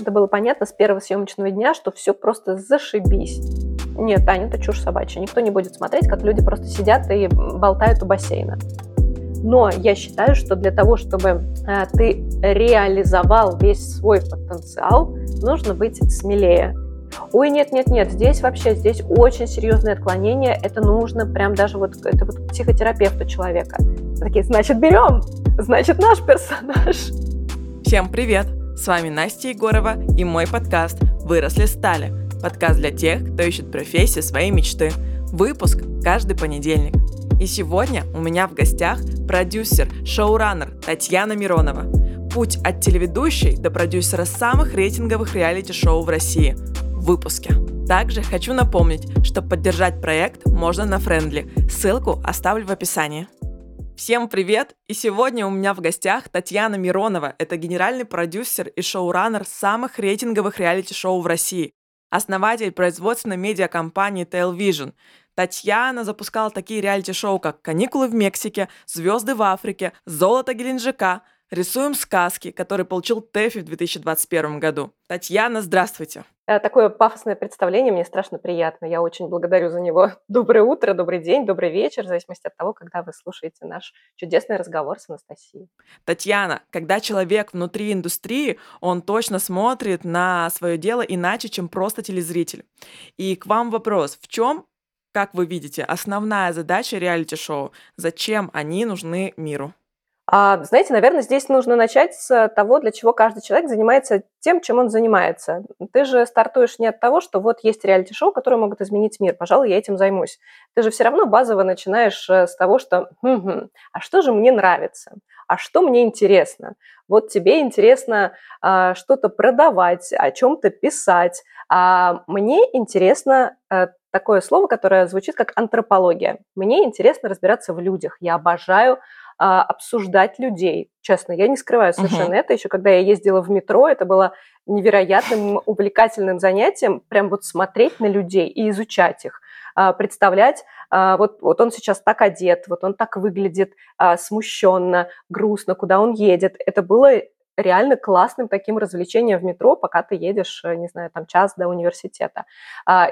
Это было понятно с первого съемочного дня, что все просто зашибись. Нет, Таня, это чушь собачья. Никто не будет смотреть, как люди просто сидят и болтают у бассейна. Но я считаю, что для того, чтобы э, ты реализовал весь свой потенциал, нужно быть смелее. Ой, нет, нет, нет, здесь вообще, здесь очень серьезные отклонения, это нужно прям даже вот, это вот психотерапевту человека. Такие, значит, берем, значит, наш персонаж. Всем привет! С вами Настя Егорова и мой подкаст «Выросли стали». Подкаст для тех, кто ищет профессию своей мечты. Выпуск каждый понедельник. И сегодня у меня в гостях продюсер, шоураннер Татьяна Миронова. Путь от телеведущей до продюсера самых рейтинговых реалити-шоу в России. В выпуске. Также хочу напомнить, что поддержать проект можно на Френдли. Ссылку оставлю в описании. Всем привет! И сегодня у меня в гостях Татьяна Миронова. Это генеральный продюсер и шоураннер самых рейтинговых реалити-шоу в России. Основатель производственной медиакомпании Television. Татьяна запускала такие реалити-шоу, как «Каникулы в Мексике», «Звезды в Африке», «Золото Геленджика», «Рисуем сказки», который получил ТЭФИ в 2021 году. Татьяна, здравствуйте! Э, такое пафосное представление, мне страшно приятно. Я очень благодарю за него. Доброе утро, добрый день, добрый вечер, в зависимости от того, когда вы слушаете наш чудесный разговор с Анастасией. Татьяна, когда человек внутри индустрии, он точно смотрит на свое дело иначе, чем просто телезритель. И к вам вопрос, в чем как вы видите, основная задача реалити-шоу? Зачем они нужны миру? А, знаете, наверное, здесь нужно начать с того, для чего каждый человек занимается тем, чем он занимается. Ты же стартуешь не от того, что вот есть реалити-шоу, которые могут изменить мир, пожалуй, я этим займусь. Ты же все равно базово начинаешь э, с того, что хм-хм, а что же мне нравится, а что мне интересно. Вот тебе интересно а, что-то продавать, о чем-то писать, а мне интересно а, такое слово, которое звучит как антропология. Мне интересно разбираться в людях. Я обожаю а, обсуждать людей. Честно, я не скрываю совершенно uh-huh. это. Еще когда я ездила в метро, это было невероятным увлекательным занятием, прям вот смотреть на людей и изучать их, а, представлять, а, вот, вот он сейчас так одет, вот он так выглядит а, смущенно, грустно, куда он едет. Это было реально классным таким развлечением в метро, пока ты едешь, э, не знаю, там час до университета.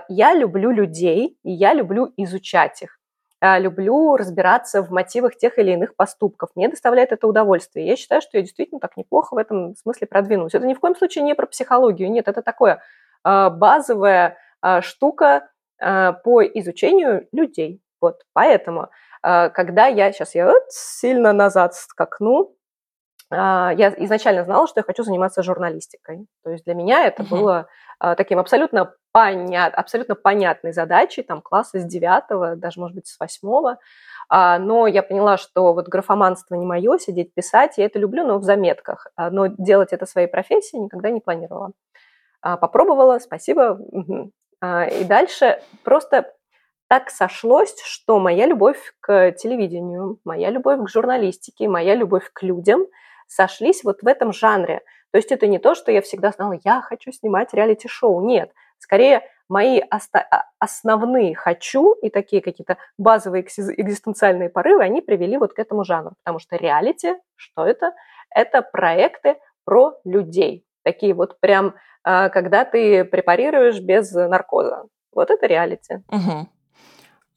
Я люблю людей, и я люблю изучать их. А, люблю разбираться в мотивах тех или иных поступков. Мне доставляет это удовольствие. Я считаю, что я действительно так неплохо в этом смысле продвинулась. Это ни в коем случае не про психологию, нет, это такое а, базовая а, штука по изучению людей. Вот, поэтому, когда я, сейчас я вот сильно назад скакну, я изначально знала, что я хочу заниматься журналистикой. То есть для меня это было таким абсолютно понят, абсолютно понятной задачей, там, класса с девятого, даже, может быть, с восьмого. А, но я поняла, что вот графоманство не мое, сидеть писать, я это люблю, но в заметках. А, но делать это своей профессией никогда не планировала. А, попробовала, спасибо. И дальше просто так сошлось, что моя любовь к телевидению, моя любовь к журналистике, моя любовь к людям сошлись вот в этом жанре. То есть это не то, что я всегда знала, я хочу снимать реалити-шоу. Нет, Скорее, мои а, основные «хочу» и такие какие-то базовые экзистенциальные порывы, они привели вот к этому жанру. Потому что реалити, что это? Это проекты про людей. Такие вот прям, а, когда ты препарируешь без наркоза. Вот это реалити. Угу.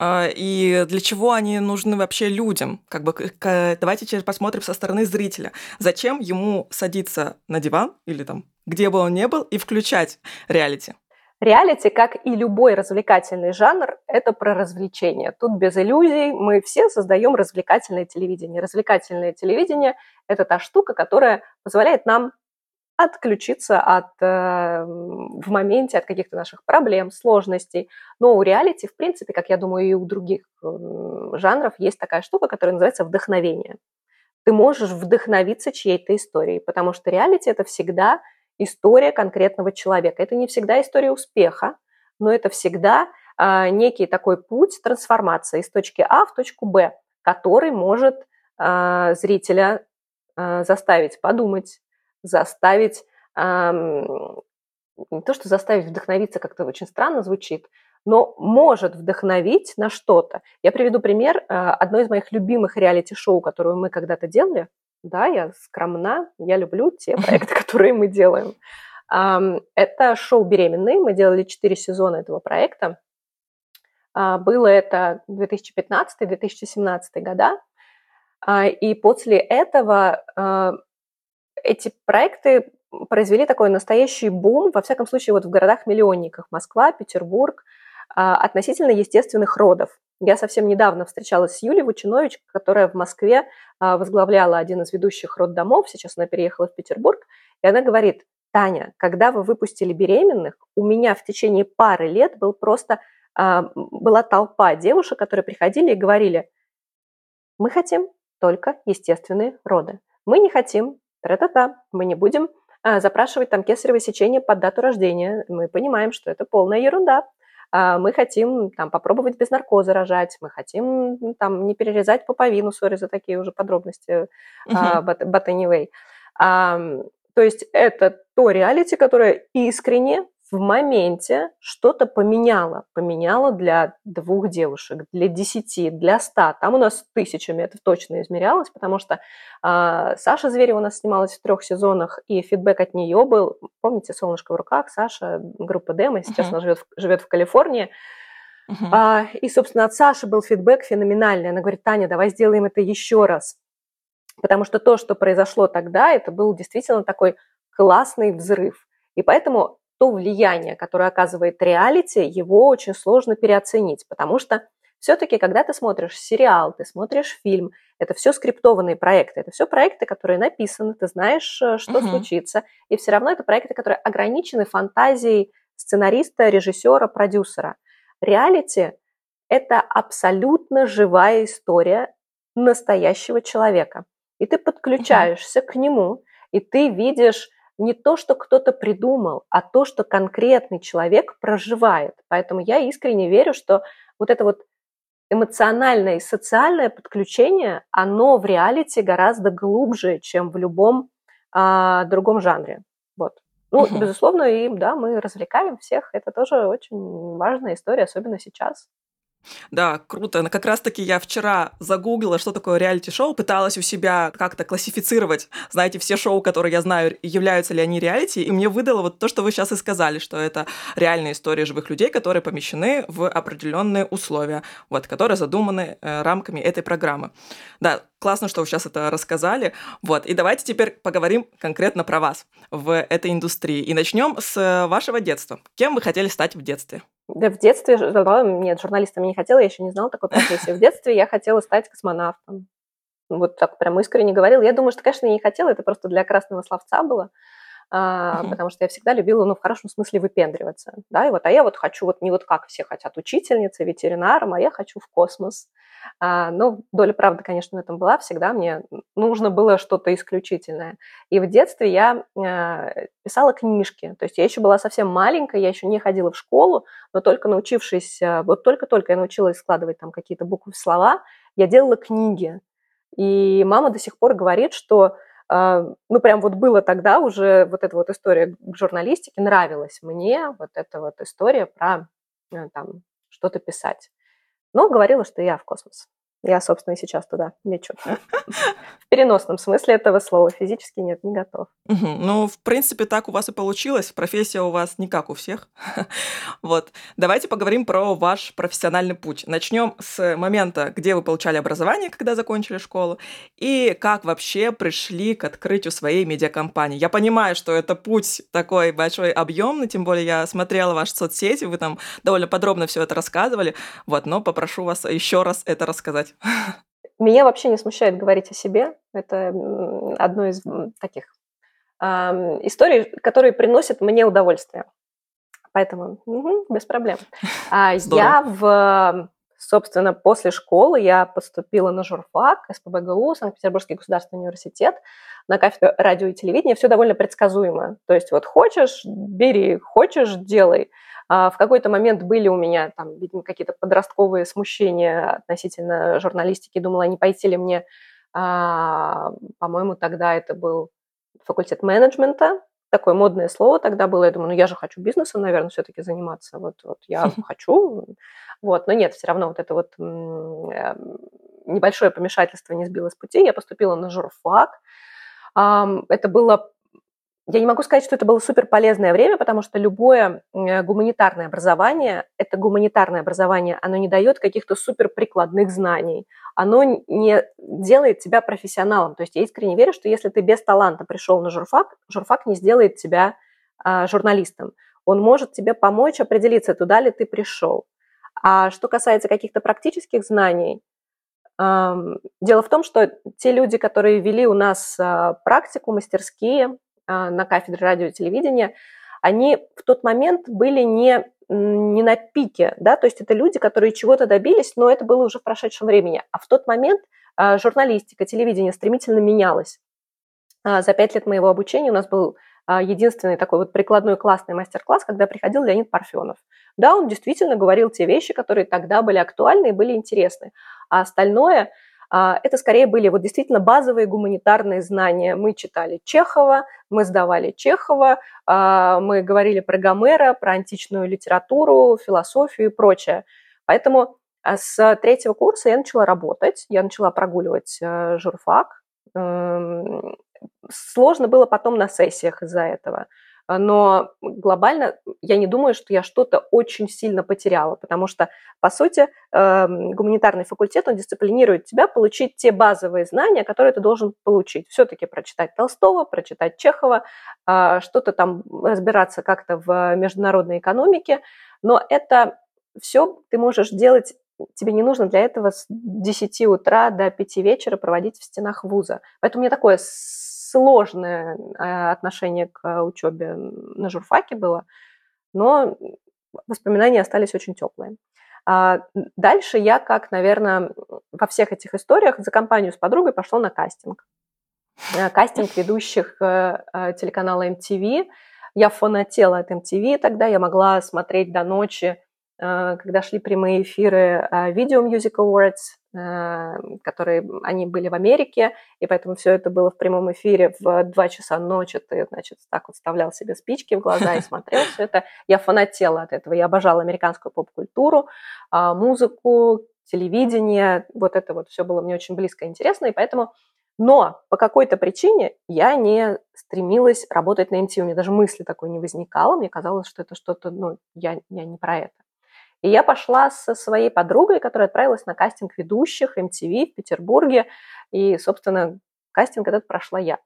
И для чего они нужны вообще людям? Как бы давайте посмотрим со стороны зрителя. Зачем ему садиться на диван или там где бы он ни был и включать реалити? Реалити, как и любой развлекательный жанр, это про развлечение. Тут без иллюзий мы все создаем развлекательное телевидение. Развлекательное телевидение – это та штука, которая позволяет нам отключиться от, э, в моменте от каких-то наших проблем, сложностей. Но у реалити, в принципе, как я думаю, и у других жанров, есть такая штука, которая называется вдохновение. Ты можешь вдохновиться чьей-то историей, потому что реалити – это всегда история конкретного человека. Это не всегда история успеха, но это всегда а, некий такой путь трансформации из точки А в точку Б, который может а, зрителя а, заставить подумать, заставить не то, что заставить вдохновиться, как-то очень странно звучит, но может вдохновить на что-то. Я приведу пример. Одно из моих любимых реалити-шоу, которое мы когда-то делали, да, я скромна, я люблю те проекты, которые мы делаем. Это шоу «Беременный». Мы делали четыре сезона этого проекта. А, было это 2015-2017 года. А, и после этого а, эти проекты произвели такой настоящий бум, во всяком случае, вот в городах-миллионниках Москва, Петербург, относительно естественных родов. Я совсем недавно встречалась с Юлией Вучинович, которая в Москве возглавляла один из ведущих роддомов, сейчас она переехала в Петербург, и она говорит, Таня, когда вы выпустили беременных, у меня в течение пары лет был просто, была толпа девушек, которые приходили и говорили, мы хотим только естественные роды. Мы не хотим тра-та-та, мы не будем а, запрашивать там кесарево сечение под дату рождения. Мы понимаем, что это полная ерунда. А, мы хотим там попробовать без наркоза рожать, мы хотим там не перерезать пуповину, сори за такие уже подробности, uh-huh. but, but anyway. То есть это то реалити, которое искренне в моменте что-то поменяло. Поменяло для двух девушек, для десяти, для ста. Там у нас тысячами это точно измерялось, потому что э, Саша Зверева у нас снималась в трех сезонах, и фидбэк от нее был, помните, «Солнышко в руках», Саша, группа Демо, сейчас uh-huh. она живет, живет в Калифорнии. Uh-huh. А, и, собственно, от Саши был фидбэк феноменальный. Она говорит, Таня, давай сделаем это еще раз. Потому что то, что произошло тогда, это был действительно такой классный взрыв. И поэтому то влияние, которое оказывает реалити, его очень сложно переоценить, потому что все-таки, когда ты смотришь сериал, ты смотришь фильм, это все скриптованные проекты, это все проекты, которые написаны, ты знаешь, э, что uh-huh. случится, и все равно это проекты, которые ограничены фантазией сценариста, режиссера, продюсера. Реалити – это абсолютно живая история настоящего человека. И ты подключаешься uh-huh. к нему, и ты видишь не то, что кто-то придумал, а то, что конкретный человек проживает. Поэтому я искренне верю, что вот это вот эмоциональное и социальное подключение, оно в реалити гораздо глубже, чем в любом а, другом жанре. Вот. Ну, угу. безусловно, и да, мы развлекаем всех. Это тоже очень важная история, особенно сейчас. Да, круто. Но как раз-таки я вчера загуглила, что такое реалити-шоу, пыталась у себя как-то классифицировать, знаете, все шоу, которые я знаю, являются ли они реалити, и мне выдало вот то, что вы сейчас и сказали, что это реальные истории живых людей, которые помещены в определенные условия, вот, которые задуманы э, рамками этой программы. Да, классно, что вы сейчас это рассказали. Вот, и давайте теперь поговорим конкретно про вас в этой индустрии. И начнем с вашего детства. Кем вы хотели стать в детстве? Да, в детстве, нет, журналистами не хотела, я еще не знала такой профессии. В детстве я хотела стать космонавтом. Вот так прям искренне говорила. Я думаю, что, конечно, я не хотела, это просто для красного словца было. А, потому что я всегда любила, ну, в хорошем смысле выпендриваться, да, и вот, а я вот хочу вот не вот как все хотят учительницей, ветеринаром, а я хочу в космос. А, ну, доля правды, конечно, в этом была, всегда мне нужно было что-то исключительное. И в детстве я а, писала книжки, то есть я еще была совсем маленькая, я еще не ходила в школу, но только научившись, а, вот только-только я научилась складывать там какие-то буквы в слова, я делала книги. И мама до сих пор говорит, что ну, прям вот было тогда уже вот эта вот история к журналистике, нравилась мне вот эта вот история про э, там что-то писать. Но говорила, что я в космос. Я, собственно, и сейчас туда мечу. В переносном смысле этого слова. Физически нет, не готов. Ну, в принципе, так у вас и получилось. Профессия у вас не как у всех. Вот. Давайте поговорим про ваш профессиональный путь. Начнем с момента, где вы получали образование, когда закончили школу, и как вообще пришли к открытию своей медиакомпании. Я понимаю, что это путь такой большой, объемный, тем более я смотрела ваши соцсети, вы там довольно подробно все это рассказывали. Вот, но попрошу вас еще раз это рассказать сказать. Меня вообще не смущает говорить о себе. Это одно из таких э, историй, которые приносят мне удовольствие. Поэтому угу, без проблем. А я в собственно, после школы я поступила на журфак СПБГУ, Санкт-Петербургский государственный университет, на кафедру радио и телевидения. Все довольно предсказуемо. То есть вот хочешь – бери, хочешь – делай. А в какой-то момент были у меня там, видимо, какие-то подростковые смущения относительно журналистики. Думала, не пойти ли мне, а, по-моему, тогда это был факультет менеджмента, такое модное слово тогда было. Я думаю, ну я же хочу бизнесом, наверное, все-таки заниматься. Вот, вот я хочу. Вот, но нет, все равно вот это вот э, небольшое помешательство не сбило с пути. Я поступила на журфак. Это было я не могу сказать, что это было супер полезное время, потому что любое гуманитарное образование, это гуманитарное образование, оно не дает каких-то супер прикладных знаний, оно не делает тебя профессионалом. То есть я искренне верю, что если ты без таланта пришел на журфак, журфак не сделает тебя а, журналистом. Он может тебе помочь определиться, туда ли ты пришел. А что касается каких-то практических знаний, дело в том, что те люди, которые вели у нас а, практику, мастерские, а, на кафедре радио и телевидения, они в тот момент были не, не на пике, да, то есть это люди, которые чего-то добились, но это было уже в прошедшем времени. А в тот момент а, журналистика, телевидение стремительно менялось. А, за пять лет моего обучения у нас был единственный такой вот прикладной классный мастер-класс, когда приходил Леонид Парфенов. Да, он действительно говорил те вещи, которые тогда были актуальны и были интересны. А остальное – а, это скорее были вот действительно базовые гуманитарные знания. Мы читали Чехова, мы сдавали Чехова, а, мы говорили про Гомера, про античную литературу, философию и прочее. Поэтому а, с третьего курса я начала работать, я начала прогуливать э, журфак. Эм, сложно было потом на сессиях из-за этого. А, но глобально я не думаю, что я что-то очень сильно потеряла, потому что, по сути, эм, гуманитарный факультет, он дисциплинирует тебя получить те базовые знания, которые ты должен получить. Все-таки прочитать Толстого, прочитать Чехова, а, что-то там разбираться как-то в международной экономике, но это все ты можешь делать тебе не нужно для этого с 10 утра до 5 вечера проводить в стенах вуза. Поэтому мне такое сложное э, отношение к учебе на журфаке было, но воспоминания остались очень теплые. А дальше я, как, наверное, во всех этих историях, за компанию с подругой пошла на кастинг. Э, кастинг ведущих э, телеканала MTV. Я фанатела от MTV тогда, я могла смотреть до ночи Э, когда шли прямые эфиры э, Video Music Awards, э, которые они были в Америке, и поэтому все это было в прямом эфире в 2 часа ночи. Ты, значит, так вот вставлял себе спички в глаза и смотрел все это. Я фанатела от этого. Я обожала американскую поп-культуру, музыку, телевидение. Вот это вот все было мне очень близко и интересно, и поэтому но по какой-то причине я не стремилась работать на MTV. У меня даже мысли такой не возникало. Мне казалось, что это что-то, ну, я, я не про это. И я пошла со своей подругой, которая отправилась на кастинг ведущих MTV в Петербурге. И, собственно, кастинг этот прошла я.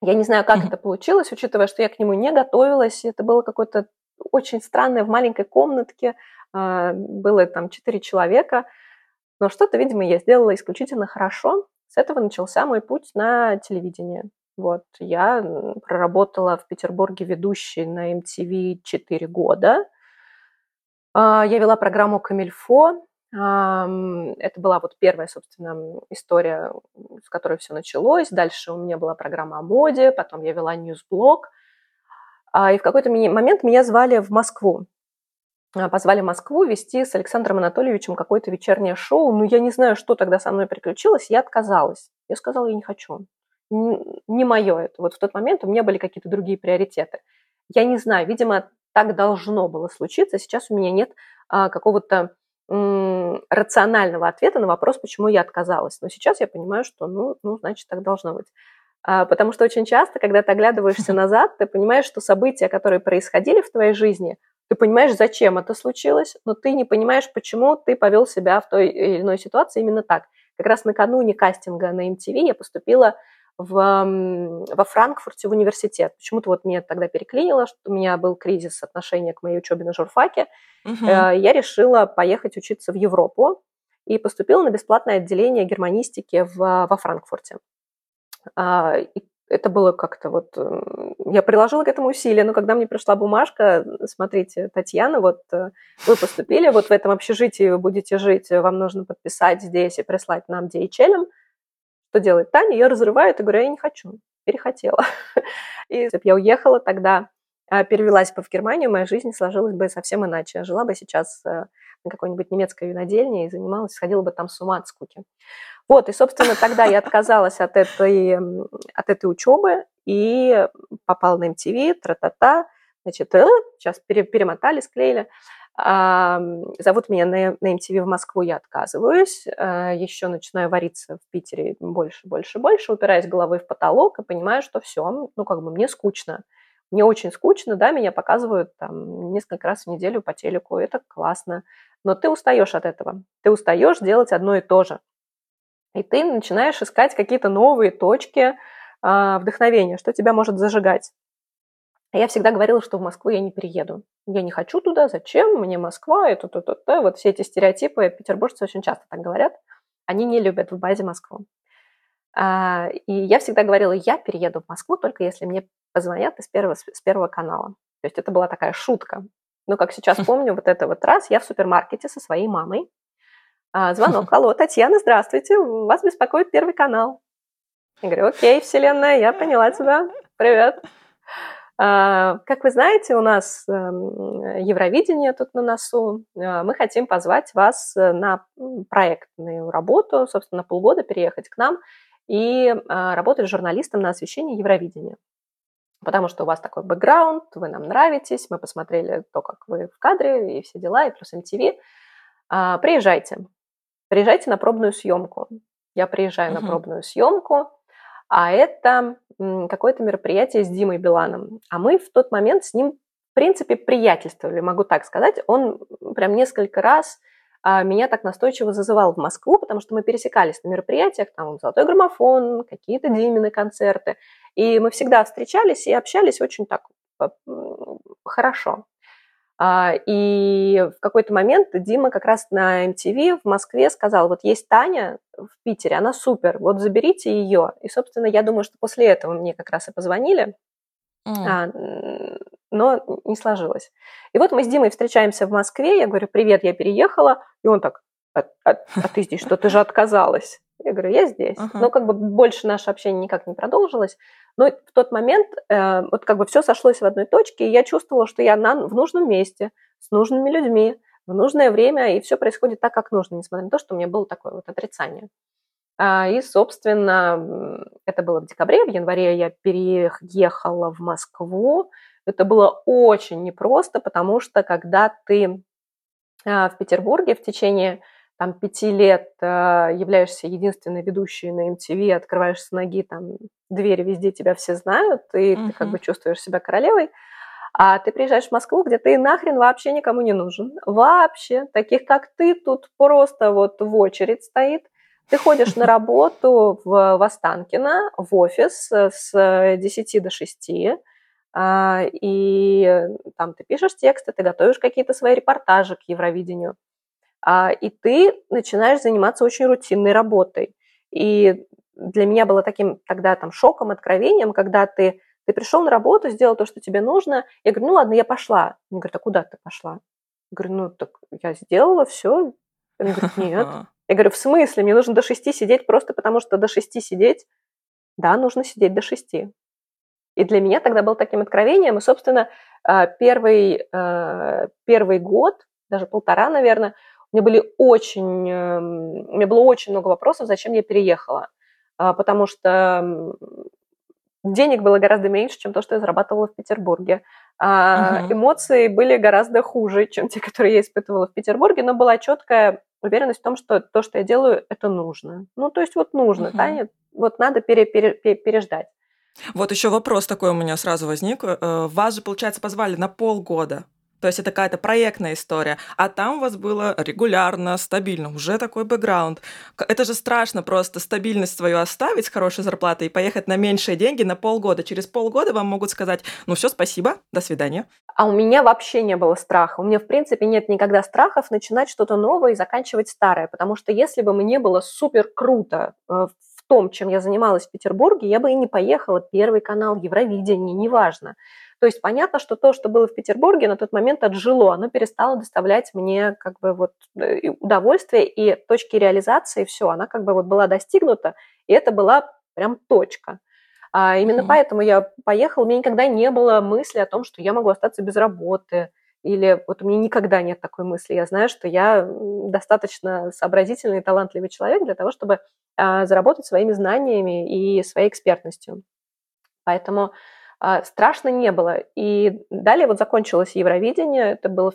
Я не знаю, как это получилось, учитывая, что я к нему не готовилась. Это было какое-то очень странное в маленькой комнатке. А, было там четыре человека. Но что-то, видимо, я сделала исключительно хорошо. С этого начался мой путь на телевидение. Вот, я проработала в Петербурге ведущей на MTV 4 года. А, я вела программу «Камильфо». Это была вот первая, собственно, история, с которой все началось. Дальше у меня была программа о моде, потом я вела ньюсблог. А, и в какой-то момент меня звали в Москву. А, позвали в Москву вести с Александром Анатольевичем какое-то вечернее шоу. Ну, я не знаю, что тогда со мной приключилось. Я отказалась. Я сказала, я не хочу. Не мое это. Вот в тот момент у меня были какие-то другие приоритеты. Я не знаю, видимо, так должно было случиться. Сейчас у меня нет а, какого-то м, рационального ответа на вопрос, почему я отказалась. Но сейчас я понимаю, что, ну, ну значит, так должно быть. А, потому что очень часто, когда ты оглядываешься назад, ты понимаешь, что события, которые происходили в твоей жизни, ты понимаешь, зачем это случилось, но ты не понимаешь, почему ты повел себя в той или иной ситуации именно так. Как раз накануне кастинга на MTV я поступила в, во Франкфурте в университет. Почему-то вот меня тогда переклинило, что у меня был кризис отношения к моей учебе на журфаке. Угу. Я решила поехать учиться в Европу и поступила на бесплатное отделение германистики в, во Франкфурте. А, и это было как-то вот... Я приложила к этому усилия, но когда мне пришла бумажка, смотрите, Татьяна, вот э, вы поступили, вот в этом общежитии вы будете жить, вам нужно подписать здесь и прислать нам DHL, что делает Таня? Ее разрывают и говорю, я не хочу, перехотела. И если бы я уехала тогда, а, перевелась бы в Германию, моя жизнь сложилась бы совсем иначе. Жила бы сейчас э, на какой-нибудь немецкой винодельне и занималась, сходила бы там с ума от скуки. Вот, и, собственно, тогда я отказалась от этой, от этой учебы и попала на MTV, тра-та-та, значит, э, сейчас перемотали, склеили. Зовут меня на, на MTV в Москву, я отказываюсь. А, Еще начинаю вариться в Питере больше, больше, больше, упираясь головой в потолок и понимаю, что все, ну, как бы мне скучно. Мне очень скучно, да, меня показывают там несколько раз в неделю по телеку, это классно. Но ты устаешь от этого. Ты устаешь делать одно и то же. И ты начинаешь искать какие-то новые точки э, вдохновения, что тебя может зажигать. А я всегда говорила, что в Москву я не перееду. Я не хочу туда, зачем? Мне Москва, это то, то, то. Вот все эти стереотипы, петербуржцы очень часто так говорят. Они не любят в базе Москву. А, и я всегда говорила, я перееду в Москву, только если мне позвонят из первого, с первого канала. То есть это была такая шутка. Но как сейчас помню, вот это вот раз, я в супермаркете со своей мамой. А, звонок, алло, Татьяна, здравствуйте, вас беспокоит Первый канал. Я говорю, окей, вселенная, я поняла тебя, привет. А, как вы знаете, у нас эм, Евровидение тут на носу. А, мы хотим позвать вас э, на проектную работу, собственно, на полгода переехать к нам и а, работать журналистом на освещении Евровидения. Потому что у вас такой бэкграунд, вы нам нравитесь, мы посмотрели то, как вы в кадре и все дела, и плюс MTV. Приезжайте. Приезжайте на пробную съемку. Я приезжаю uh-huh. на пробную съемку, а это какое-то мероприятие с Димой Биланом. А мы в тот момент с ним, в принципе, приятельствовали, могу так сказать. Он прям несколько раз а, меня так настойчиво зазывал в Москву, потому что мы пересекались на мероприятиях, там «Золотой граммофон», какие-то Димины концерты. И мы всегда встречались и общались очень так хорошо. А, и в какой-то момент Дима как раз на MTV в Москве сказал, вот есть Таня в Питере, она супер, вот заберите ее. И, собственно, я думаю, что после этого мне как раз и позвонили, mm. но не сложилось. И вот мы с Димой встречаемся в Москве, я говорю, привет, я переехала, и он так, а, а, а ты здесь что, ты же отказалась. Я говорю, я здесь. Uh-huh. Но как бы больше наше общение никак не продолжилось. Но в тот момент э, вот как бы все сошлось в одной точке, и я чувствовала, что я на, в нужном месте, с нужными людьми, в нужное время, и все происходит так, как нужно, несмотря на то, что у меня было такое вот отрицание. А, и, собственно, это было в декабре, в январе я переехала в Москву. Это было очень непросто, потому что когда ты а, в Петербурге в течение там, пяти лет э, являешься единственной ведущей на MTV, открываешь с ноги, там, двери везде тебя все знают, и uh-huh. ты как бы чувствуешь себя королевой, а ты приезжаешь в Москву, где ты нахрен вообще никому не нужен. Вообще. Таких, как ты, тут просто вот в очередь стоит. Ты ходишь на работу в Останкино, в офис с 10 до 6, а, и там ты пишешь тексты, ты готовишь какие-то свои репортажи к Евровидению. А, и ты начинаешь заниматься очень рутинной работой. И для меня было таким тогда там шоком, откровением, когда ты, ты пришел на работу, сделал то, что тебе нужно. Я говорю, ну ладно, я пошла. Мне говорят, а куда ты пошла? Я говорю, ну так я сделала все. Они говорят, нет. Я говорю, в смысле? Мне нужно до шести сидеть просто потому, что до шести сидеть? Да, нужно сидеть до шести. И для меня тогда был таким откровением. И, собственно, а, первый, а, первый год, даже полтора, наверное, мне были очень, эм, у меня было очень много вопросов, зачем я переехала, а, потому что денег было гораздо меньше, чем то, что я зарабатывала в Петербурге. А угу. Эмоции были гораздо хуже, чем те, которые я испытывала в Петербурге, но была четкая уверенность в том, что то, что я делаю, это нужно. Ну, то есть вот нужно, угу. Таня, вот надо пере, пере, пере, переждать. Вот еще вопрос такой у меня сразу возник. Э, вас же, получается, позвали на полгода. То есть это какая-то проектная история. А там у вас было регулярно, стабильно, уже такой бэкграунд. Это же страшно просто стабильность свою оставить с хорошей зарплатой и поехать на меньшие деньги на полгода. Через полгода вам могут сказать, ну все, спасибо, до свидания. А у меня вообще не было страха. У меня, в принципе, нет никогда страхов начинать что-то новое и заканчивать старое. Потому что если бы мне было супер круто э, в том, чем я занималась в Петербурге, я бы и не поехала. Первый канал, Евровидение, неважно. То есть понятно, что то, что было в Петербурге, на тот момент отжило, оно перестало доставлять мне как бы вот э, удовольствие и точки реализации, все, она как бы вот была достигнута, и это была прям точка. А именно mm-hmm. поэтому я поехала, у меня никогда не было мысли о том, что я могу остаться без работы, или вот у меня никогда нет такой мысли. Я знаю, что я достаточно сообразительный и талантливый человек для того, чтобы а, заработать своими знаниями и своей экспертностью. Поэтому страшно не было. И далее вот закончилось Евровидение, это был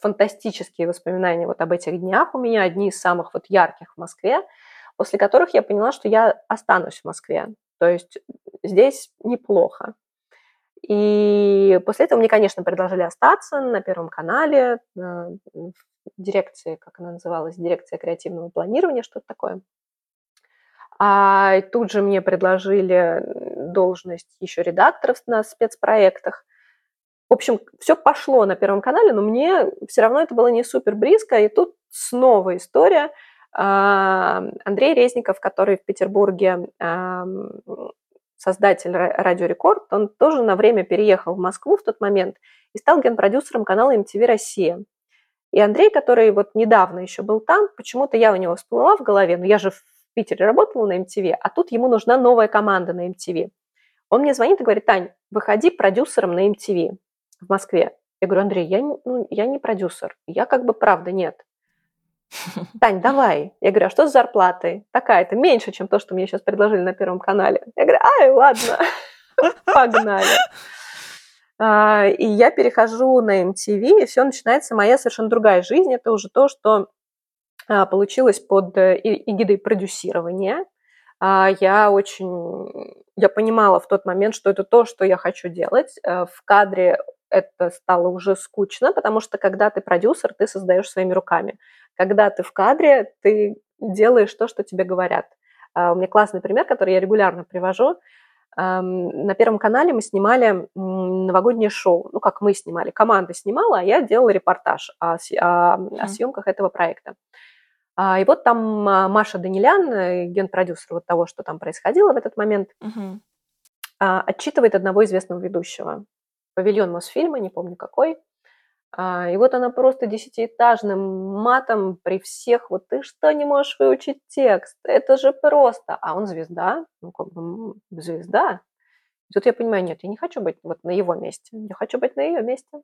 фантастические воспоминания вот об этих днях у меня, одни из самых вот ярких в Москве, после которых я поняла, что я останусь в Москве. То есть здесь неплохо. И после этого мне, конечно, предложили остаться на Первом канале, в дирекции, как она называлась, дирекция креативного планирования, что-то такое. А тут же мне предложили должность еще редакторов на спецпроектах. В общем, все пошло на Первом канале, но мне все равно это было не супер близко. И тут снова история. А, Андрей Резников, который в Петербурге создатель Радио Рекорд, он тоже на время переехал в Москву в тот момент и стал генпродюсером канала MTV Россия. И Андрей, который вот недавно еще был там, почему-то я у него всплыла в голове, но я же Питере работала на MTV, а тут ему нужна новая команда на MTV. Он мне звонит и говорит, Тань, выходи продюсером на MTV в Москве. Я говорю, Андрей, я, ну, я не продюсер, я как бы правда нет. Тань, давай. Я говорю, а что с зарплатой? Такая-то, меньше, чем то, что мне сейчас предложили на Первом канале. Я говорю, ай, ладно, погнали. А, и я перехожу на MTV, и все начинается моя совершенно другая жизнь. Это уже то, что получилось под э, эгидой продюсирования. А, я очень, я понимала в тот момент, что это то, что я хочу делать. Э, в кадре это стало уже скучно, потому что когда ты продюсер, ты создаешь своими руками. Когда ты в кадре, ты делаешь то, что тебе говорят. У меня классный пример, который я регулярно привожу. На Первом канале мы снимали новогоднее шоу. Ну, как мы снимали. Команда снимала, а я делала репортаж о, о, о съемках этого проекта. А, и вот там а, Маша Данилян, э, генпродюсер вот того, что там происходило в этот момент, угу. отчитывает одного известного ведущего. Павильон Мосфильма, не помню какой. И вот она просто десятиэтажным матом при всех, вот ты что не можешь выучить текст? Это же просто. А он звезда, ну как бы звезда. И тут я понимаю, нет, я не хочу быть вот на его месте, я хочу быть на ее месте.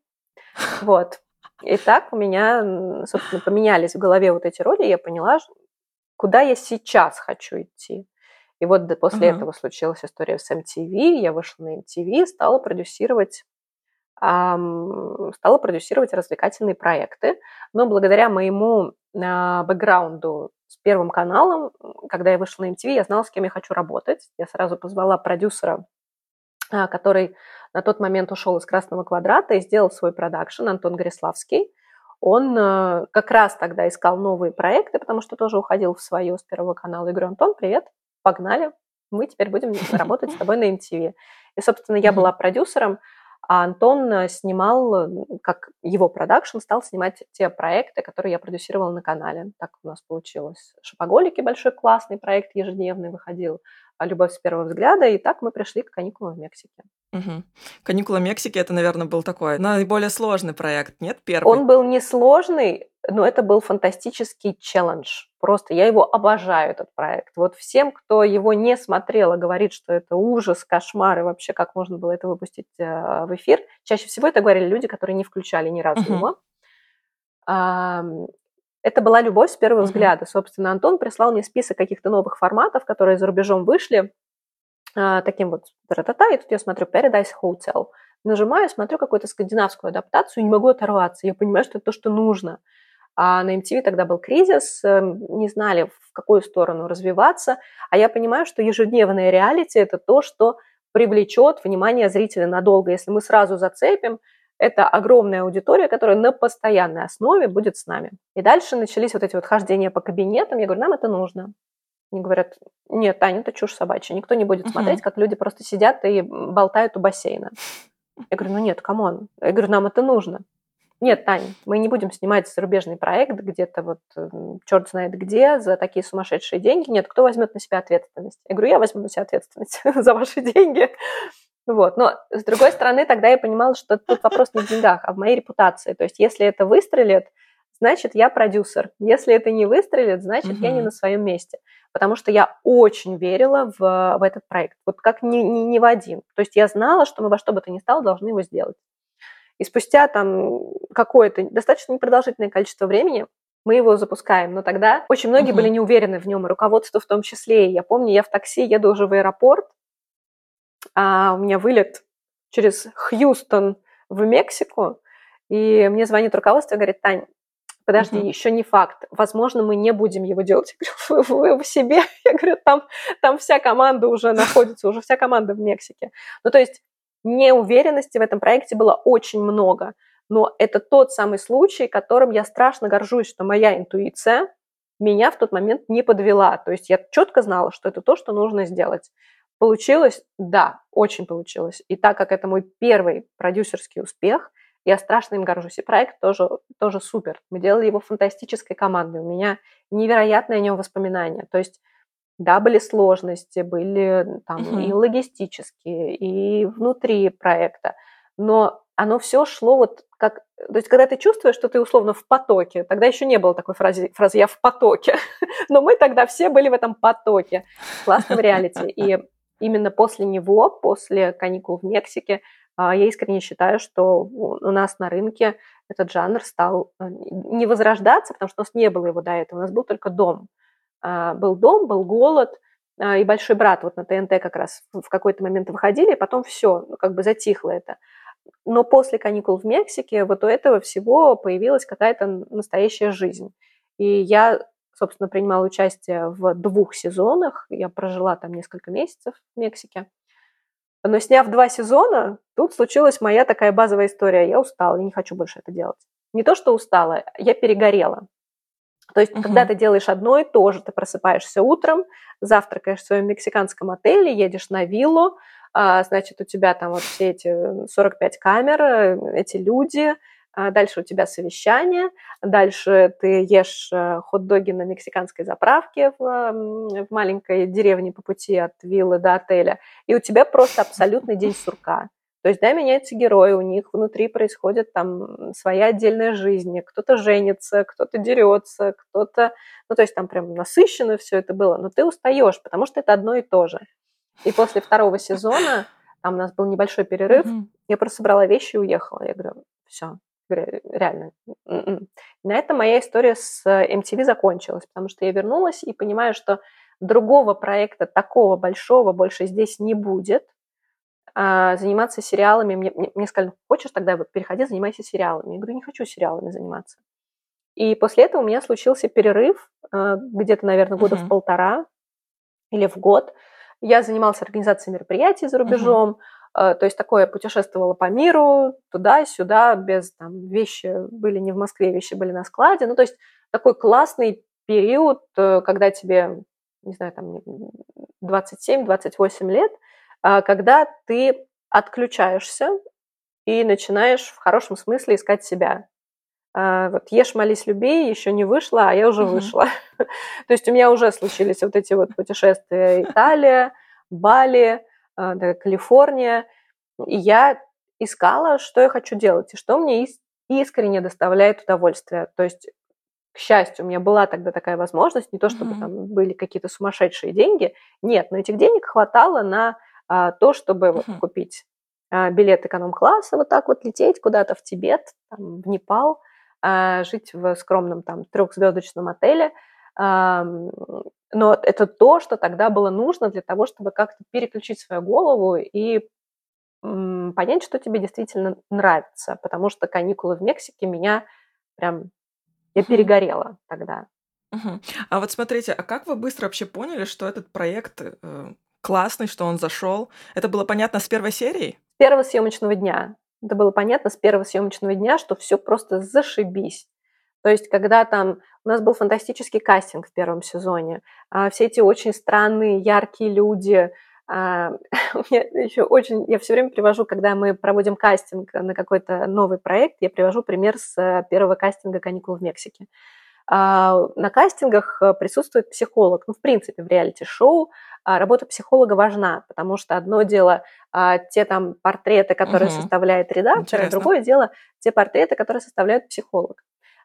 Вот. И так у меня, собственно, поменялись в голове вот эти роли, и я поняла, куда я сейчас хочу идти. И вот после uh-huh. этого случилась история с MTV, я вышла на MTV, стала продюсировать стала продюсировать развлекательные проекты. Но благодаря моему а, бэкграунду с Первым каналом, когда я вышла на MTV, я знала, с кем я хочу работать. Я сразу позвала продюсера, который на тот момент ушел из «Красного квадрата» и сделал свой продакшн, Антон Гориславский. Он а, как раз тогда искал новые проекты, потому что тоже уходил в свое с Первого канала. Я говорю, Антон, привет, погнали, мы теперь будем работать с тобой на MTV. И, собственно, я была продюсером, а Антон э, снимал, э, как его продакшн, стал снимать те проекты, которые я продюсировала на канале. Так у нас получилось. «Шопоголики» большой классный проект ежедневный выходил, а «Любовь с первого взгляда», и так мы пришли к каникулам в Мексике. Угу. «Каникула Мексики» — это, наверное, был такой наиболее сложный проект, нет? Первый? Он был несложный, но это был фантастический челлендж. Просто я его обожаю, этот проект. Вот всем, кто его не смотрел, и говорит, что это ужас, кошмар, и вообще как можно было это выпустить э, в эфир, чаще всего это говорили люди, которые не включали ни разу uh-huh. его. Это была любовь с первого uh-huh. взгляда. Собственно, Антон прислал мне список каких-то новых форматов, которые за рубежом вышли, а, таким вот та-та-та, и тут я смотрю Paradise Hotel. Нажимаю, смотрю какую-то скандинавскую адаптацию, не могу оторваться. Я понимаю, что это то, что нужно. А на MTV тогда был кризис, эм, не знали, в какую сторону развиваться. А я понимаю, что ежедневная реалити – это то, что привлечет внимание зрителя надолго. Если мы сразу зацепим, это огромная аудитория, которая на постоянной основе будет с нами. И дальше начались вот эти вот хождения по кабинетам. Я говорю, нам это нужно. Они говорят, нет, Таня, это чушь собачья. Никто не будет смотреть, как люди просто сидят и болтают у бассейна. Я говорю, ну нет, come on. Я говорю, нам это нужно. Нет, Таня, мы не будем снимать зарубежный проект где-то вот черт знает где за такие сумасшедшие деньги. Нет, кто возьмет на себя ответственность? Я говорю, я возьму на себя ответственность за ваши деньги. Вот. Но, с другой стороны, тогда я понимала, что тут вопрос не в деньгах, а в моей репутации. То есть, если это выстрелит, значит, я продюсер. Если это не выстрелит, значит, угу. я не на своем месте. Потому что я очень верила в, в этот проект. Вот как ни, ни, ни в один. То есть, я знала, что мы во что бы то ни стало должны его сделать. И спустя там какое-то достаточно непродолжительное количество времени мы его запускаем. Но тогда очень многие uh-huh. были не уверены в нем, и руководство в том числе. Я помню, я в такси еду уже в аэропорт, а у меня вылет через Хьюстон в Мексику, И мне звонит руководство и говорит, Тань, подожди, uh-huh. еще не факт. Возможно, мы не будем его делать. Я говорю, вы, вы в себе? Я говорю, там, там вся команда уже находится, уже вся команда в Мексике. Ну, то есть неуверенности в этом проекте было очень много. Но это тот самый случай, которым я страшно горжусь, что моя интуиция меня в тот момент не подвела. То есть я четко знала, что это то, что нужно сделать. Получилось? Да, очень получилось. И так как это мой первый продюсерский успех, я страшно им горжусь. И проект тоже, тоже супер. Мы делали его фантастической командой. У меня невероятные о нем воспоминания. То есть да, были сложности, были там uh-huh. и логистические, и внутри проекта, но оно все шло вот как... То есть, когда ты чувствуешь, что ты условно в потоке, тогда еще не было такой фразы, фразы «я в потоке», но мы тогда все были в этом потоке классного реалити. И именно после него, после каникул в Мексике, а, я искренне считаю, что у нас на рынке этот жанр стал э, не возрождаться, потому что у нас не было его до этого, у нас был только дом. А, был дом, был голод, а, и большой брат вот на ТНТ как раз в какой-то момент выходили, и потом все, ну, как бы затихло это. Но после каникул в Мексике вот у этого всего появилась какая-то настоящая жизнь. И я, собственно, принимала участие в двух сезонах. Я прожила там несколько месяцев в Мексике. Но сняв два сезона, тут случилась моя такая базовая история. Я устала, я не хочу больше это делать. Не то, что устала, я перегорела. То есть, угу. когда ты делаешь одно и то же, ты просыпаешься утром, завтракаешь в своем мексиканском отеле, едешь на виллу, а, значит, у тебя там вот все эти 45 камер, э, эти люди, дальше у тебя совещание, дальше ты ешь э, хот-доги на мексиканской заправке в, в маленькой деревне по пути от виллы до отеля, и у тебя просто абсолютный день сурка. То есть, да, меняются герои, у них внутри происходит там своя отдельная жизнь, кто-то женится, кто-то дерется, кто-то... Ну, то есть там прям насыщенно все это было, но ты устаешь, потому что это одно и то же. И после второго сезона, там у нас был небольшой перерыв, mm-hmm. я просто собрала вещи и уехала. Я говорю, все, реально. М-м. На этом моя история с MTV закончилась, потому что я вернулась и понимаю, что другого проекта такого большого больше здесь не будет, а, заниматься сериалами. Мне, мне, мне сказали, хочешь тогда вот переходи, занимайся сериалами. Я говорю, не хочу сериалами заниматься. И после этого у меня случился перерыв, а, где-то, наверное, года mm-hmm. в полтора или в год. Я занималась организацией мероприятий за рубежом, mm-hmm. То есть такое путешествовала по миру, туда-сюда, без там вещи были не в Москве, вещи были на складе. Ну, то есть такой классный период, э, когда тебе, не знаю, там 27-28 лет – а, когда ты отключаешься и начинаешь в хорошем смысле искать себя. А, вот ешь, молись, люби, еще не вышла, а я уже вышла. То есть у меня уже случились вот эти вот путешествия Италия, Бали, а, Калифорния. И я искала, что я хочу делать и что мне искренне доставляет удовольствие. То есть к счастью, у меня была тогда такая возможность, не то чтобы mm-hmm. там были какие-то сумасшедшие деньги, нет, но этих денег хватало на а, то, чтобы uh-huh. вот, купить а, билет эконом-класса, вот так вот лететь куда-то в Тибет, там, в Непал, а, жить в скромном там трехзвездочном отеле. Но это то, что тогда было нужно для того, чтобы как-то переключить свою голову и понять, что тебе действительно нравится, потому что каникулы в Мексике меня прям я перегорела тогда. Угу. А вот смотрите, а как вы быстро вообще поняли, что этот проект э, классный, что он зашел. Это было понятно с первой серии? С первого съемочного дня. Это было понятно с первого съемочного дня, что все просто зашибись. То есть, когда там у нас был фантастический кастинг в первом сезоне, а, все эти очень странные, яркие люди, а, я еще очень, я все время привожу, когда мы проводим кастинг на какой-то новый проект, я привожу пример с э, первого кастинга «Каникул в Мексике». А, на кастингах э, присутствует психолог. Ну, в принципе, в реалити-шоу работа психолога важна, потому что одно дело те там портреты, которые угу. составляет редактор, а другое дело те портреты, которые составляет психолог.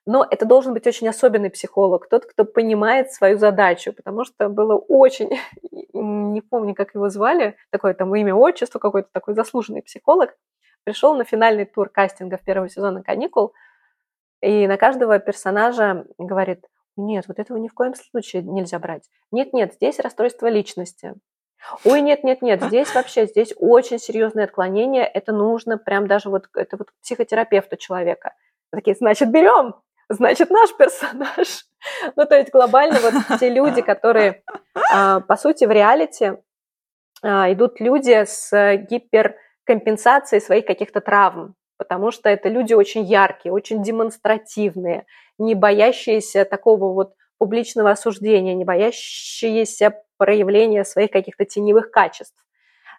Но это должен быть очень особенный психолог, тот, кто понимает свою задачу, потому что было очень, не помню, как его звали, такое там имя, отчество, какой-то такой заслуженный психолог, пришел на финальный тур кастинга в первого сезона «Каникул», и на каждого персонажа говорит, нет, вот этого ни в коем случае нельзя брать. Нет-нет, здесь расстройство личности. Ой, нет, нет, нет, здесь вообще, здесь очень серьезное отклонение, это нужно прям даже вот, это вот психотерапевту человека. Такие, значит, берем, значит, наш персонаж. Ну, то есть глобально вот те люди, которые, а, по сути, в реалити а, идут люди с гиперкомпенсацией своих каких-то травм, потому что это люди очень яркие, очень демонстративные, не боящиеся такого вот публичного осуждения, не боящиеся проявления своих каких-то теневых качеств.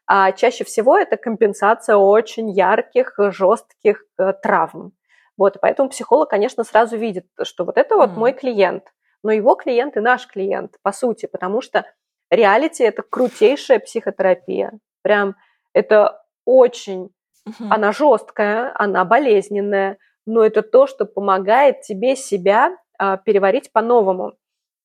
А чаще всего это компенсация очень ярких, жестких э, травм. Вот, и поэтому психолог, конечно, сразу видит, что вот это вот mm. мой клиент, но его клиент и наш клиент, по сути, потому что реалити – это крутейшая психотерапия. Прям это очень, mm-hmm. она жесткая, она болезненная, но это то, что помогает тебе себя а, переварить по-новому.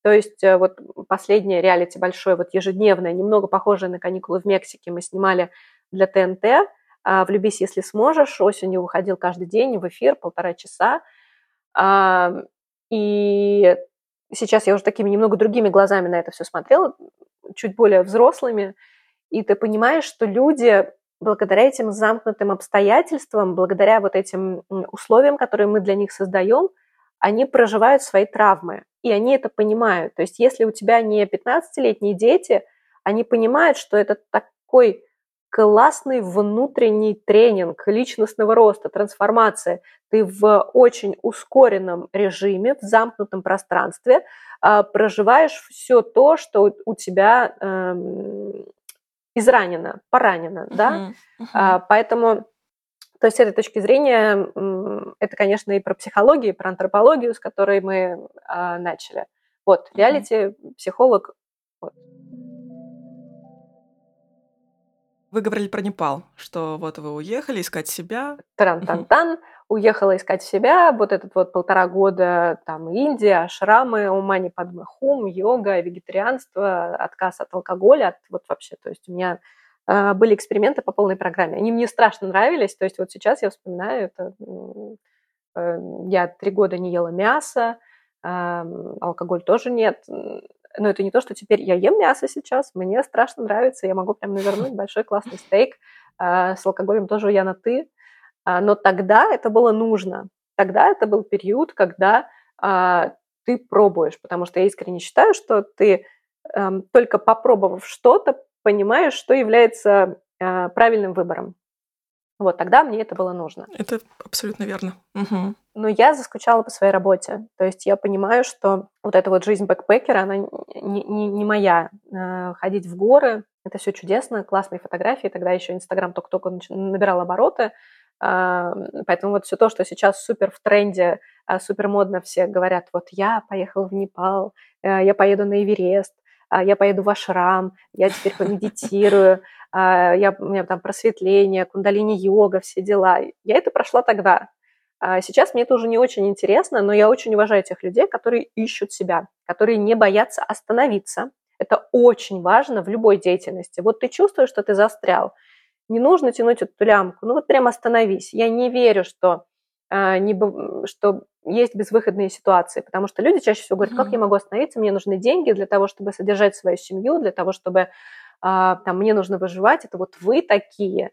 То есть э, вот последнее реалити большое, вот ежедневное, немного похожее на каникулы в Мексике, мы снимали для ТНТ. А, «Влюбись, если сможешь». Осенью выходил каждый день в эфир, полтора часа. И сейчас я уже такими немного другими глазами на это все смотрела, чуть более взрослыми, и ты понимаешь, что люди благодаря этим замкнутым обстоятельствам, благодаря вот этим условиям, которые мы для них создаем, они проживают свои травмы, и они это понимают. То есть если у тебя не 15-летние дети, они понимают, что это такой классный внутренний тренинг личностного роста, трансформация. Ты в очень ускоренном режиме, в замкнутом пространстве э, проживаешь все то, что у тебя э, изранено, поранено, uh-huh, да? Uh-huh. А, поэтому то есть с этой точки зрения это, конечно, и про психологию, и про антропологию, с которой мы а, начали. Вот, реалити, психолог. Вот. Вы говорили про Непал, что вот вы уехали искать себя. Тран-тан-тан, уехала искать себя. Вот этот вот полтора года там Индия, шрамы, ума не подмахум, йога, вегетарианство, отказ от алкоголя, от вот вообще, то есть у меня а, были эксперименты по полной программе. Они мне страшно нравились. То есть вот сейчас я вспоминаю, это, э, я три года не ела мясо, алкоголь тоже нет. Но это не то, что теперь я ем мясо сейчас, мне страшно нравится, я могу прям навернуть большой классный стейк. А, с алкоголем тоже я на «ты». А, но тогда это было нужно. Тогда это был период, когда ты пробуешь, потому что я искренне считаю, что ты эм, только попробовав что-то, понимаешь, что является правильным выбором. Вот тогда мне это было нужно. Это абсолютно верно. Угу. Но я заскучала по своей работе. То есть я понимаю, что вот эта вот жизнь бэкпекера, она не, не, не моя. Э, ходить в горы, это все чудесно, классные фотографии. Тогда еще Инстаграм только-только набирал обороты. Э, поэтому вот все то, что сейчас супер в тренде, э, супер модно, все говорят, вот я поехал в Непал, я поеду на Эверест, а, я поеду в ашрам, я теперь помедитирую, а, я, у меня там просветление, кундалини-йога, все дела. Я это прошла тогда. А сейчас мне это уже не очень интересно, но я очень уважаю тех людей, которые ищут себя, которые не боятся остановиться. Это очень важно в любой деятельности. Вот ты чувствуешь, что ты застрял, не нужно тянуть эту лямку, ну вот прям остановись. Я не верю, что, не, что есть безвыходные ситуации, потому что люди чаще всего говорят, как я могу остановиться, мне нужны деньги для того, чтобы содержать свою семью, для того, чтобы а, там, мне нужно выживать. Это вот вы такие.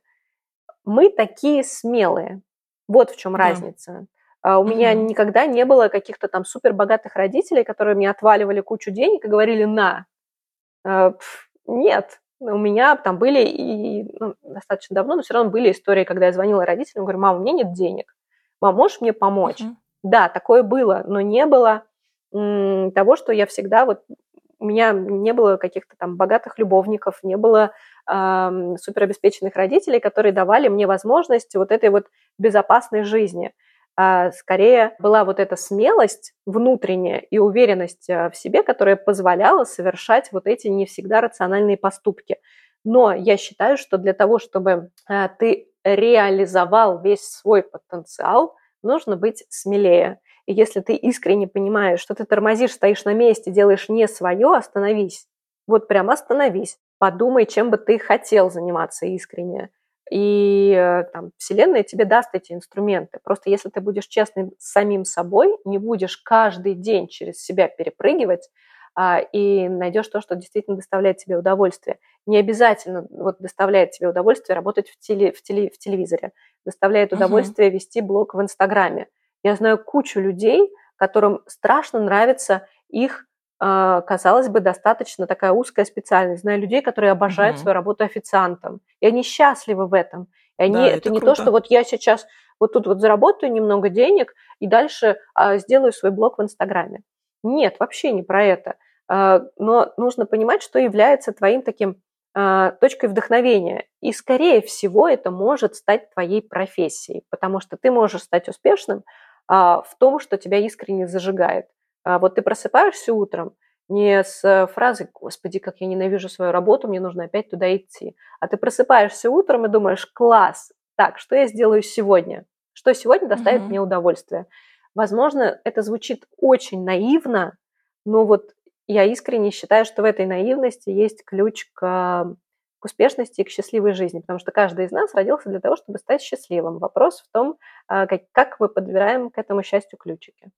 Мы такие смелые. Вот в чем да. разница. А, у mm-hmm. меня никогда не было каких-то там супер богатых родителей, которые мне отваливали кучу денег и говорили «на». А, нет, у меня там были и ну, достаточно давно, но все равно были истории, когда я звонила родителям, говорю, мама, у меня нет денег, мам, можешь мне помочь? Mm-hmm. Да, такое было, но не было м, того, что я всегда вот у меня не было каких-то там богатых любовников, не было э, суперобеспеченных родителей, которые давали мне возможность вот этой вот безопасной жизни. А скорее была вот эта смелость внутренняя и уверенность э, в себе, которая позволяла совершать вот эти не всегда рациональные поступки. Но я считаю, что для того, чтобы э, ты реализовал весь свой потенциал, нужно быть смелее. И если ты искренне понимаешь, что ты тормозишь, стоишь на месте, делаешь не свое, остановись. Вот прям остановись. Подумай, чем бы ты хотел заниматься искренне. И э, там, Вселенная тебе даст эти инструменты. Просто если ты будешь честным с самим собой, не будешь каждый день через себя перепрыгивать, и найдешь то, что действительно доставляет тебе удовольствие. Не обязательно вот доставляет тебе удовольствие работать в, теле, в, теле, в телевизоре, доставляет удовольствие uh-huh. вести блог в Инстаграме. Я знаю кучу людей, которым страшно нравится их а, казалось бы, достаточно такая узкая специальность. Знаю людей, которые обожают угу. свою работу официантом, и они счастливы в этом. И они, да, это, это не то, что вот я сейчас вот тут вот заработаю немного денег и дальше а, сделаю свой блог в Инстаграме. Нет, вообще не про это. А, но нужно понимать, что является твоим таким а, точкой вдохновения. И, скорее всего, это может стать твоей профессией, потому что ты можешь стать успешным а, в том, что тебя искренне зажигает. Вот ты просыпаешься утром не с фразой «Господи, как я ненавижу свою работу, мне нужно опять туда идти», а ты просыпаешься утром и думаешь «Класс, так, что я сделаю сегодня? Что сегодня доставит mm-hmm. мне удовольствие?» Возможно, это звучит очень наивно, но вот я искренне считаю, что в этой наивности есть ключ к, к успешности и к счастливой жизни, потому что каждый из нас родился для того, чтобы стать счастливым. Вопрос в том, а, как, как мы подбираем к этому счастью ключики.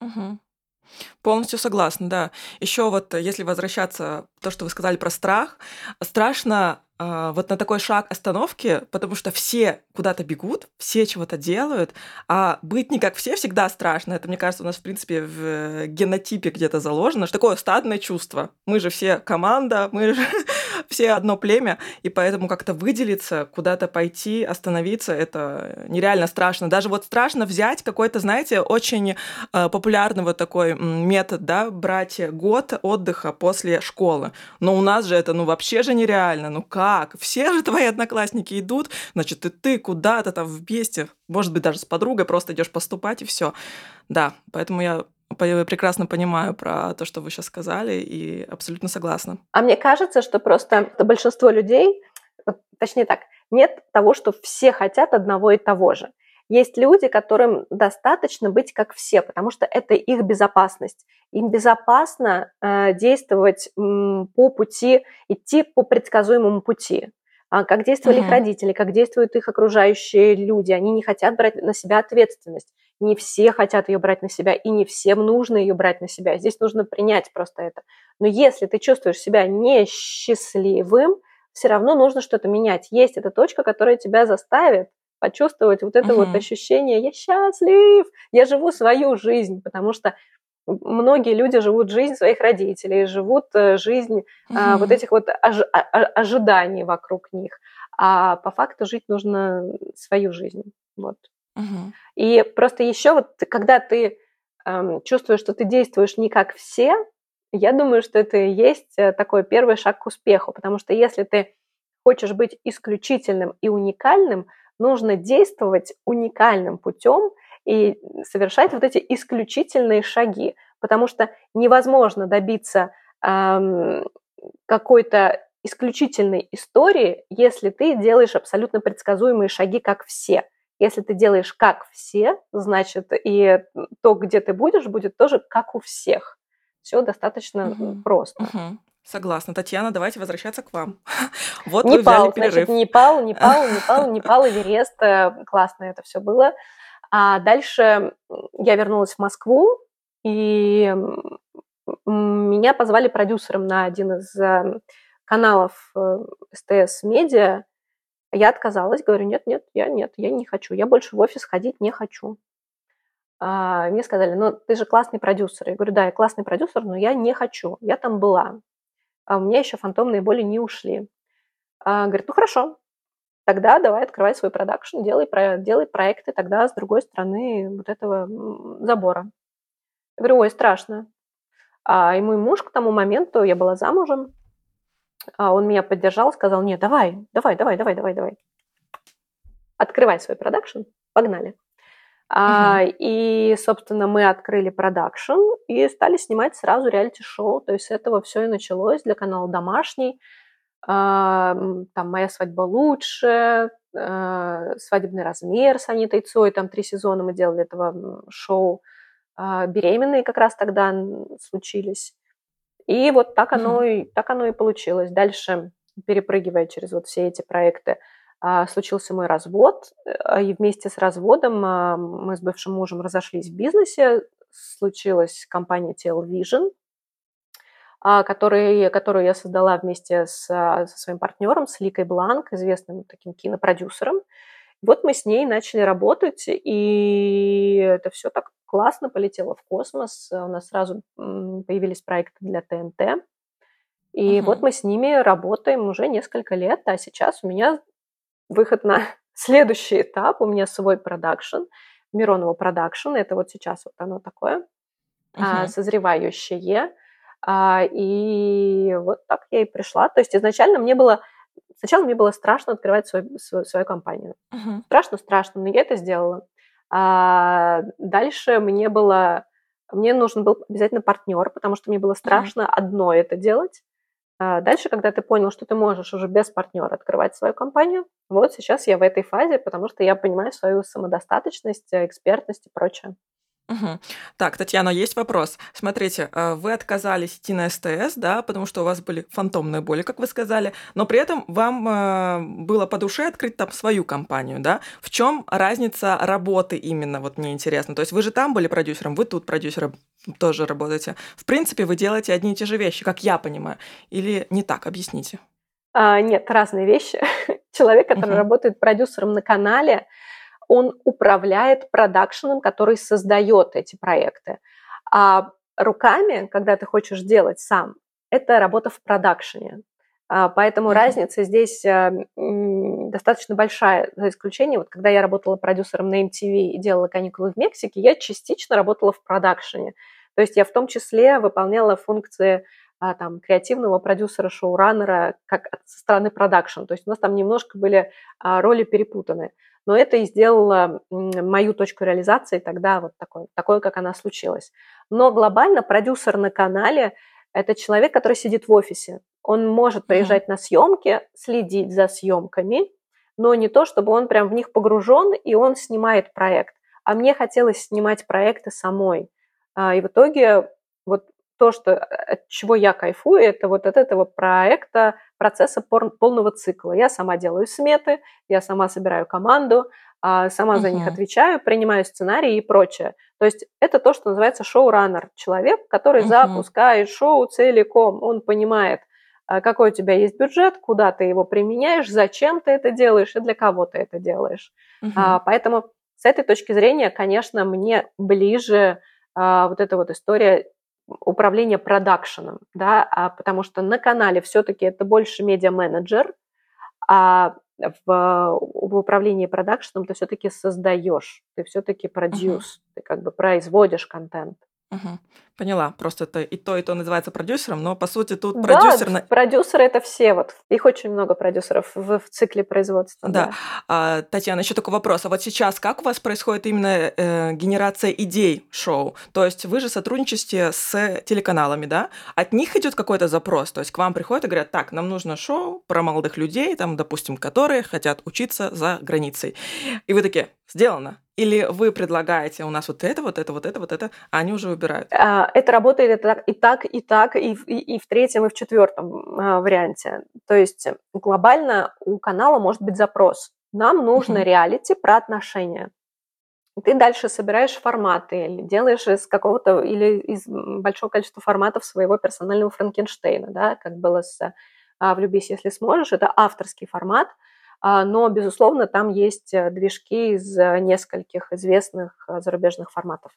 Полностью согласна, да. Еще вот, если возвращаться то, что вы сказали про страх, страшно а, вот на такой шаг остановки, потому что все куда-то бегут, все чего-то делают, а быть не как все всегда страшно. Это, мне кажется, у нас, в принципе, в генотипе где-то заложено, что такое стадное чувство. Мы же все команда, мы же все одно племя, и поэтому как-то выделиться, куда-то пойти, остановиться, это нереально страшно. Даже вот страшно взять какой-то, знаете, очень э, популярный вот такой метод, да, брать год отдыха после школы. Но у нас же это, ну, вообще же нереально. Ну как? Все же твои одноклассники идут, значит, и ты куда-то там вместе, может быть, даже с подругой просто идешь поступать, и все. Да, поэтому я прекрасно понимаю про то, что вы сейчас сказали, и абсолютно согласна. А мне кажется, что просто большинство людей, точнее так, нет того, что все хотят одного и того же. Есть люди, которым достаточно быть как все, потому что это их безопасность. Им безопасно э, действовать м, по пути, идти по предсказуемому пути. А как действовали uh-huh. их родители, как действуют их окружающие люди. Они не хотят брать на себя ответственность не все хотят ее брать на себя, и не всем нужно ее брать на себя. Здесь нужно принять просто это. Но если ты чувствуешь себя несчастливым, все равно нужно что-то менять. Есть эта точка, которая тебя заставит почувствовать вот это uh-huh. вот ощущение «я счастлив», «я живу свою жизнь», потому что многие люди живут жизнь своих родителей, живут э, жизнь uh-huh. а, вот этих вот ож- ожиданий вокруг них. А по факту жить нужно свою жизнь. Вот. Угу. И просто еще вот, когда ты эм, чувствуешь, что ты действуешь не как все, я думаю, что это и есть э, такой первый шаг к успеху, потому что если ты хочешь быть исключительным и уникальным, нужно действовать уникальным путем и совершать вот эти исключительные шаги, потому что невозможно добиться эм, какой-то исключительной истории, если ты делаешь абсолютно предсказуемые шаги, как все. Если ты делаешь как все, значит, и то, где ты будешь, будет тоже как у всех. Все достаточно угу. просто. Угу. Согласна. Татьяна, давайте возвращаться к вам. Вот Непал, вы взяли перерыв. Значит, Непал, Непал, Непал, Непал, Эверест. Э, классно это все было. А дальше я вернулась в Москву, и меня позвали продюсером на один из э, каналов э, СТС Медиа, я отказалась, говорю, нет, нет, я нет, я не хочу, я больше в офис ходить не хочу. А, мне сказали, ну ты же классный продюсер. Я говорю, да, я классный продюсер, но я не хочу, я там была. А у меня еще фантомные боли не ушли. А, говорит, ну хорошо, тогда давай открывай свой продакшн, делай, делай проекты тогда с другой стороны вот этого забора. Я говорю, ой, страшно. А и мой муж к тому моменту, я была замужем, а он меня поддержал, сказал, нет, давай, давай, давай, давай, давай, давай. Открывай свой продакшн, погнали. Uh-huh. А, и, собственно, мы открыли продакшн и стали снимать сразу реалити-шоу. То есть с этого все и началось для канала «Домашний». А, там «Моя свадьба лучше», а, «Свадебный размер» с Анитой Цой. Там три сезона мы делали этого шоу. А, «Беременные» как раз тогда случились. И вот так оно, и, так оно и получилось. Дальше, перепрыгивая через вот все эти проекты, случился мой развод, э, и вместе с разводом а, мы с бывшим мужем разошлись в бизнесе, случилась компания Television, а, который, которую я создала вместе с, со своим партнером, с Ликой Бланк, известным таким кинопродюсером. Вот мы с ней начали работать, и это все так классно полетело в космос. У нас сразу появились проекты для ТНТ. И uh-huh. вот мы с ними работаем уже несколько лет, а сейчас у меня выход на следующий этап. У меня свой продакшн, Миронова продакшн. Это вот сейчас вот оно такое, uh-huh. созревающее. А, и вот так я и пришла. То есть изначально мне было Сначала мне было страшно открывать свой, свою, свою компанию. Uh-huh. Страшно, страшно, но я это сделала. А дальше мне было, мне нужен был обязательно партнер, потому что мне было страшно uh-huh. одно это делать. А дальше, когда ты понял, что ты можешь уже без партнера открывать свою компанию, вот сейчас я в этой фазе, потому что я понимаю свою самодостаточность, экспертность и прочее. Угу. Так, Татьяна, есть вопрос. Смотрите, э, вы отказались идти на СТС, да, потому что у вас были фантомные боли, как вы сказали, но при этом вам э, было по душе открыть там свою компанию, да? В чем разница работы именно, вот мне интересно. То есть вы же там были продюсером, вы тут продюсером тоже работаете. В принципе, вы делаете одни и те же вещи, как я понимаю. Или не так? Объясните. А, нет, разные вещи. Человек, который угу. работает продюсером на канале, он управляет продакшеном, который создает эти проекты. А руками, когда ты хочешь делать сам, это работа в продакшене. А, поэтому mm-hmm. разница здесь а, достаточно большая, за исключением, вот когда я работала продюсером на MTV и делала каникулы в Мексике, я частично работала в продакшене. То есть я в том числе выполняла функции а, там, креативного продюсера, шоураннера, как со стороны продакшн. То есть у нас там немножко были роли перепутаны но это и сделало мою точку реализации тогда вот такой, такой, как она случилась. Но глобально продюсер на канале – это человек, который сидит в офисе. Он может приезжать mm-hmm. на съемки, следить за съемками, но не то, чтобы он прям в них погружен, и он снимает проект. А мне хотелось снимать проекты самой. А, и в итоге вот то, что, от чего я кайфую, это вот от этого проекта процесса полного цикла. Я сама делаю сметы, я сама собираю команду, а, сама за uh-huh. них отвечаю, принимаю сценарии и прочее. То есть это то, что называется шоураннер. Человек, который uh-huh. запускает шоу целиком. Он понимает, а, какой у тебя есть бюджет, куда ты его применяешь, зачем ты это делаешь и для кого ты это делаешь. Uh-huh. Поэтому с этой точки зрения, конечно, мне ближе вот эта вот история управление продакшеном, да, а потому что на канале все-таки это больше медиа-менеджер, а в, в управлении продакшеном ты все-таки создаешь, ты все-таки продюс, uh-huh. ты как бы производишь контент. Угу. Поняла. Просто это и то, и то называется продюсером, но по сути тут да, продюсер... Да, продюсеры это все. Вот. Их очень много продюсеров в, в цикле производства. Да. да. А, Татьяна, еще такой вопрос. А вот сейчас как у вас происходит именно э, генерация идей шоу? То есть вы же сотрудничаете с телеканалами, да? От них идет какой-то запрос? То есть к вам приходят и говорят, так, нам нужно шоу про молодых людей, там, допустим, которые хотят учиться за границей. И вы такие, сделано. Или вы предлагаете у нас вот это, вот это, вот это, вот это, а они уже выбирают? А, это работает и так, и так, и, и, и в третьем, и в четвертом а, варианте. То есть глобально у канала может быть запрос. Нам нужно реалити про отношения. Ты дальше собираешь форматы или делаешь из какого-то или из большого количества форматов своего персонального Франкенштейна, да, как было с «Влюбись, если сможешь». Это авторский формат – а, но, безусловно, там есть э, движки из э, нескольких известных э, зарубежных форматов.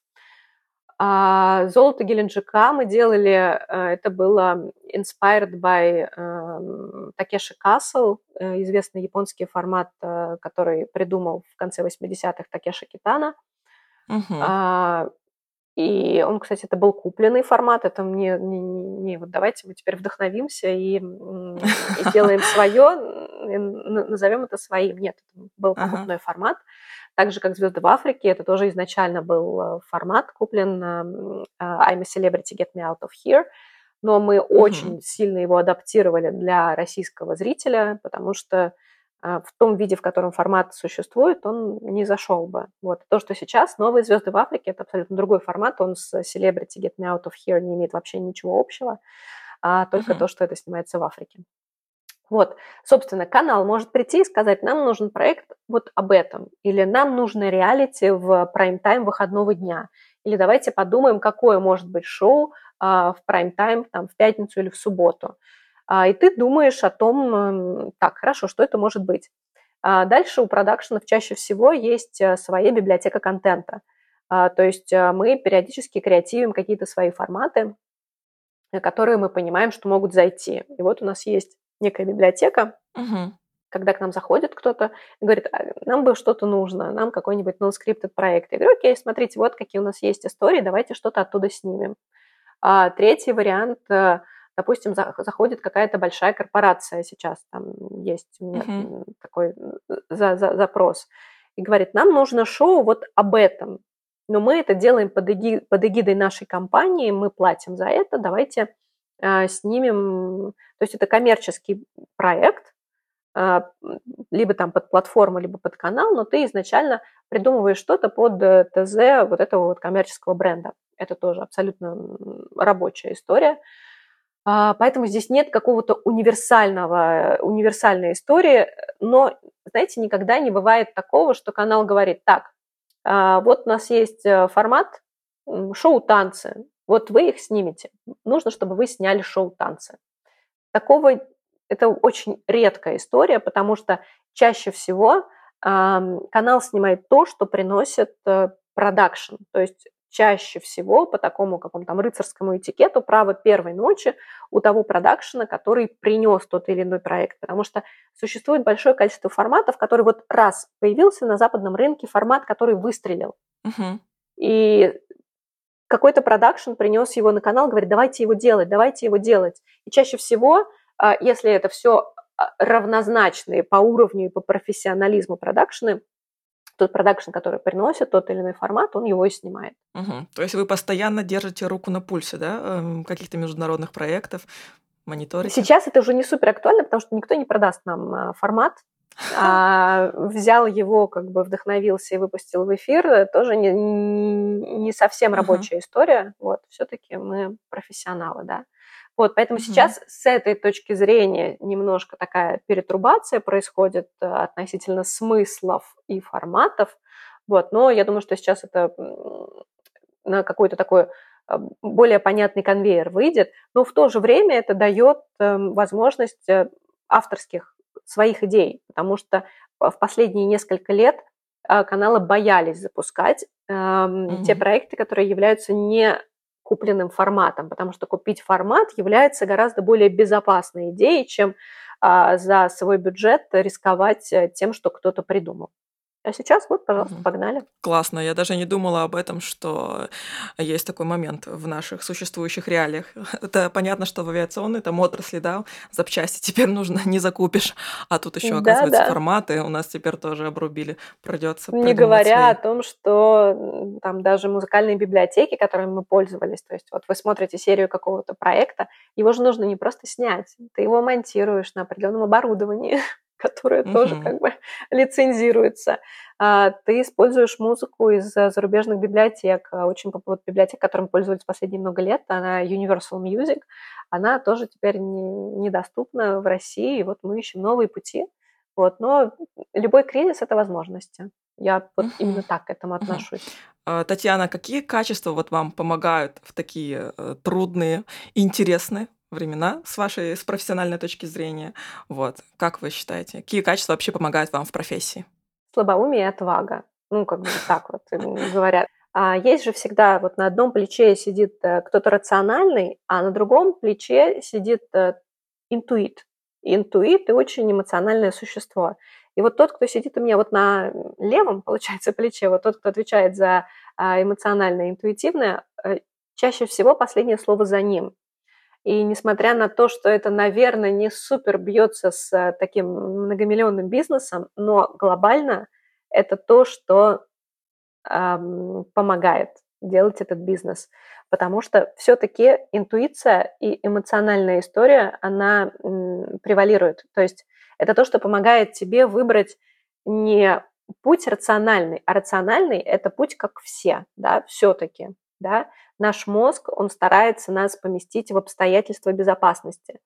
А, Золото Геленджика мы делали, это было inspired by Такеши Касл, известный японский формат, который придумал в конце 80-х Такеши Китана. Uh-huh. И он, кстати, это был купленный формат, это мне не, не, вот давайте мы теперь вдохновимся и, и сделаем свое, назовем это своим. Нет, это был покупной формат. Так же, как «Звезды в Африке», это тоже изначально был э, формат, куплен uh, I'm a Celebrity, Get Me Out of Here, но мы uh-huh. очень сильно его адаптировали для российского зрителя, потому что а, в том виде, в котором формат существует, он не зашел бы. Вот. То, что сейчас новые звезды в Африке, это абсолютно другой формат, он с Celebrity Get Me Out of Here не имеет вообще ничего общего, а только uh-huh. то, что это снимается в Африке. Вот, собственно, канал может прийти и сказать, нам нужен проект вот об этом, или нам нужно реалити в прайм-тайм выходного дня, или давайте подумаем, какое может быть шоу а, в прайм-тайм, там, в пятницу или в субботу. А, и ты думаешь о том, так, хорошо, что это может быть. А дальше у продакшенов чаще всего есть э, своя библиотека контента. А, то есть э, мы периодически креативим какие-то свои форматы, э, которые мы понимаем, что могут зайти. И вот у нас есть некая библиотека, угу. когда к нам заходит кто-то и говорит, «А, нам бы что-то нужно, нам какой-нибудь non-scripted проект. Я говорю, окей, смотрите, вот какие у нас есть истории, давайте что-то оттуда снимем. А третий вариант допустим, заходит какая-то большая корпорация сейчас, там есть у меня uh-huh. такой за, за, запрос, и говорит, нам нужно шоу вот об этом, но мы это делаем под, эги, под эгидой нашей компании, мы платим за это, давайте э, снимем, то есть это коммерческий проект, э, либо там под платформу, либо под канал, но ты изначально придумываешь что-то под э, ТЗ вот этого вот коммерческого бренда. Это тоже абсолютно рабочая история. А, поэтому здесь нет какого-то универсального, универсальной истории, но, знаете, никогда не бывает такого, что канал говорит, так, а, вот у нас есть э, формат шоу-танцы, вот вы их снимете. Нужно, чтобы вы сняли шоу-танцы. Такого, это очень редкая история, потому что чаще всего канал снимает то, что приносит э, продакшн. То есть чаще всего по такому какому-то там рыцарскому этикету право первой ночи у того продакшена, который принес тот или иной проект. Потому что существует большое количество форматов, который вот раз появился на западном рынке, формат, который выстрелил. Угу. И какой-то продакшн принес его на канал, говорит, давайте его делать, давайте его делать. И чаще всего, а, если это все а, равнозначные по уровню и по профессионализму продакшны, тот продакшн, который приносит тот или иной формат, он его и снимает. Угу. То есть вы постоянно держите руку на пульсе, да, эм, каких-то международных проектов, мониторите? Сейчас это уже не супер актуально, потому что никто не продаст нам а, формат, а взял его, как бы вдохновился и выпустил в эфир, тоже не, не совсем рабочая uh-huh. история. Вот, все-таки мы профессионалы, да. Вот, поэтому mm-hmm. сейчас с этой точки зрения немножко такая перетрубация происходит э, относительно смыслов и форматов. Вот, но я думаю, что сейчас это на какой-то такой э, более понятный конвейер выйдет, но в то же время это дает эм, возможность э, авторских своих идей, потому что в последние несколько лет каналы боялись запускать mm-hmm. те проекты, которые являются не купленным форматом, потому что купить формат является гораздо более безопасной идеей, чем а, за свой бюджет рисковать э, тем, что кто-то придумал. А сейчас вот, пожалуйста, погнали. Классно. Я даже не думала об этом, что есть такой момент в наших существующих реалиях. Это понятно, что в авиационной там отрасли, да, запчасти теперь нужно не закупишь, а тут еще оказывается да, да. форматы у нас теперь тоже обрубили. Придется. Не говоря свои. о том, что там даже музыкальные библиотеки, которыми мы пользовались, то есть вот вы смотрите серию какого-то проекта, его же нужно не просто снять, ты его монтируешь на определенном оборудовании которая угу. тоже как бы лицензируется. А, ты используешь музыку из зарубежных библиотек. А, очень вот библиотека, которым пользовались последние много лет, она Universal Music, она тоже теперь не, недоступна в России. И вот мы ищем новые пути. Вот. Но любой кризис – это возможности. Я вот именно так к этому отношусь. А, Татьяна, какие качества вот вам помогают в такие э, трудные, интересные времена с вашей с профессиональной точки зрения. Вот. Как вы считаете, какие качества вообще помогают вам в профессии? Слабоумие и отвага. Ну, как бы так вот говорят. А есть же всегда вот на одном плече сидит э, кто-то рациональный, а на другом плече сидит э, интуит. Интуит и очень эмоциональное существо. И вот тот, кто сидит у меня вот на левом, получается, плече, вот тот, кто отвечает за а, эмоциональное, интуитивное, э, чаще всего последнее слово за ним. И несмотря на то, что это, наверное, не супер бьется с э, таким многомиллионным бизнесом, но глобально это то, что эм, помогает делать этот бизнес. Потому что все-таки интуиция и эмоциональная история, она м, превалирует. То есть это то, что помогает тебе выбрать не путь рациональный, а рациональный – это путь как все, да, все-таки да, наш мозг, он старается нас поместить в обстоятельства безопасности.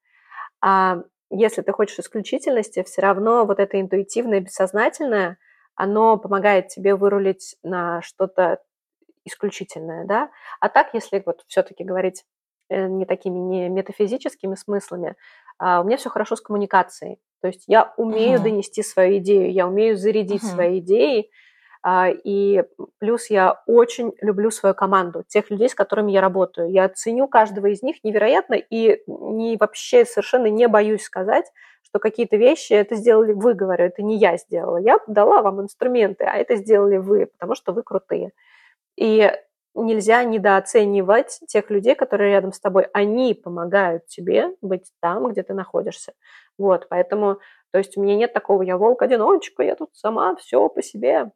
А если ты хочешь исключительности, все равно вот это интуитивное, бессознательное, оно помогает тебе вырулить на что-то исключительное, да. А так, если вот все-таки говорить э, не такими не метафизическими смыслами, а у меня все хорошо с коммуникацией. То есть я умею угу. донести свою идею, я умею зарядить угу. свои идеи, и плюс я очень люблю свою команду, тех людей, с которыми я работаю. Я ценю каждого из них невероятно и не, вообще совершенно не боюсь сказать, что какие-то вещи это сделали вы, говорю, это не я сделала. Я дала вам инструменты, а это сделали вы, потому что вы крутые. И нельзя недооценивать тех людей, которые рядом с тобой. Они помогают тебе быть там, где ты находишься. Вот, поэтому, то есть у меня нет такого, я волк-одиночка, я тут сама, все по себе.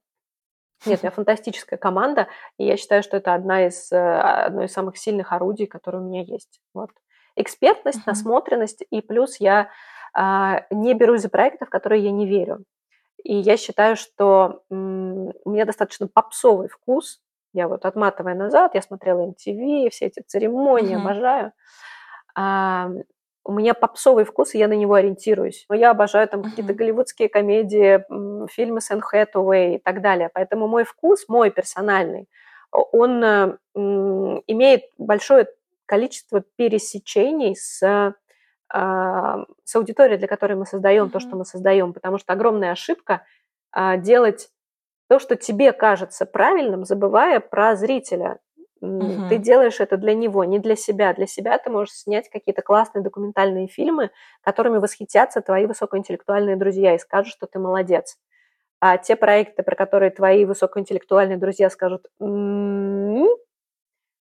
Нет, у меня фантастическая команда, и я считаю, что это одна из, э, одно из самых сильных орудий, которые у меня есть. Вот. Экспертность, uh-huh. насмотренность, и плюс я а, не берусь за проекты, в которые я не верю. И я считаю, что м, у меня достаточно попсовый вкус. Я вот отматывая назад, я смотрела MTV, все эти церемонии, uh-huh. обожаю. А, у меня попсовый вкус, и я на него ориентируюсь. Но я обожаю там какие-то голливудские комедии, фильмы с Энн Хэтэуэй и так далее. Поэтому мой вкус, мой персональный, он э, имеет большое количество пересечений с, а, с аудиторией, для которой мы создаем uh-huh. то, что мы создаем. Потому что огромная ошибка а, делать то, что тебе кажется правильным, забывая про зрителя. Угу. Ты делаешь это для него, не для себя. Для себя ты можешь снять какие-то классные документальные фильмы, которыми восхитятся твои высокоинтеллектуальные друзья и скажут, что ты молодец. А те проекты, про которые твои высокоинтеллектуальные друзья скажут, м-м-м",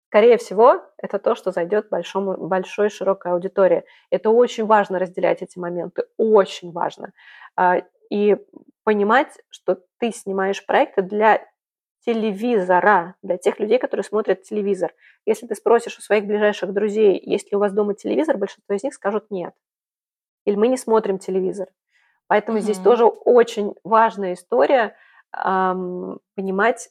скорее всего, это то, что зайдет большому, большой широкой аудитории. Это очень важно разделять эти моменты, очень важно. А, и понимать, что ты снимаешь проекты для телевизора для тех людей, которые смотрят телевизор. Если ты спросишь у своих ближайших друзей, есть ли у вас дома телевизор, большинство из них скажут нет. Или мы не смотрим телевизор. Поэтому угу. здесь тоже очень важная история эм, понимать,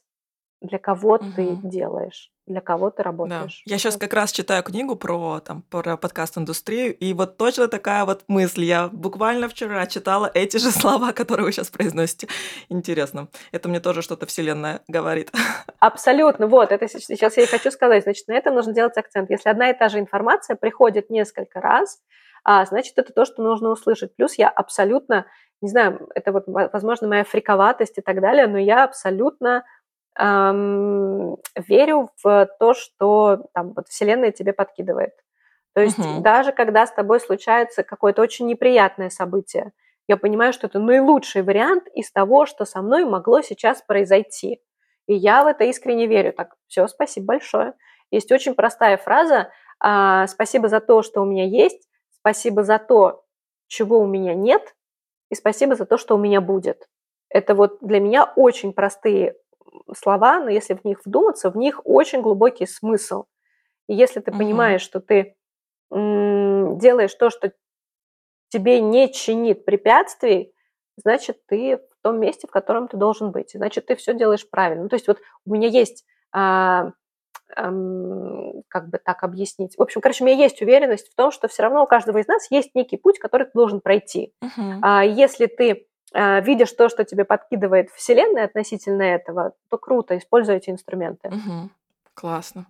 для кого угу. ты делаешь для кого ты работаешь. Да. Я сейчас как раз читаю книгу про, там, про подкаст-индустрию, и вот точно такая вот мысль. Я буквально вчера читала эти же слова, которые вы сейчас произносите. Интересно. Это мне тоже что-то вселенная говорит. Абсолютно. Вот, это сейчас я и хочу сказать. Значит, на этом нужно делать акцент. Если одна и та же информация приходит несколько раз, а, значит, это то, что нужно услышать. Плюс я абсолютно, не знаю, это вот, возможно, моя фриковатость и так далее, но я абсолютно эм, верю в то, что там вот Вселенная тебе подкидывает. То есть угу. даже когда с тобой случается какое-то очень неприятное событие, я понимаю, что это наилучший вариант из того, что со мной могло сейчас произойти. И я в это искренне верю. Так, все, спасибо большое. Есть очень простая фраза а, «Спасибо за то, что у меня есть, спасибо за то, чего у меня нет, и спасибо за то, что у меня будет». Это вот для меня очень простые слова, но если в них вдуматься, в них очень глубокий смысл. И если ты угу. понимаешь, что ты делаешь то, что тебе не чинит препятствий, значит, ты в том месте, в котором ты должен быть. Значит, ты все делаешь правильно. Ну, то есть вот у меня есть, а, а, как бы так объяснить. В общем, короче, у меня есть уверенность в том, что все равно у каждого из нас есть некий путь, который ты должен пройти. Uh-huh. А, если ты видишь то, что тебе подкидывает Вселенная относительно этого, то круто, используй эти инструменты. Угу. Классно.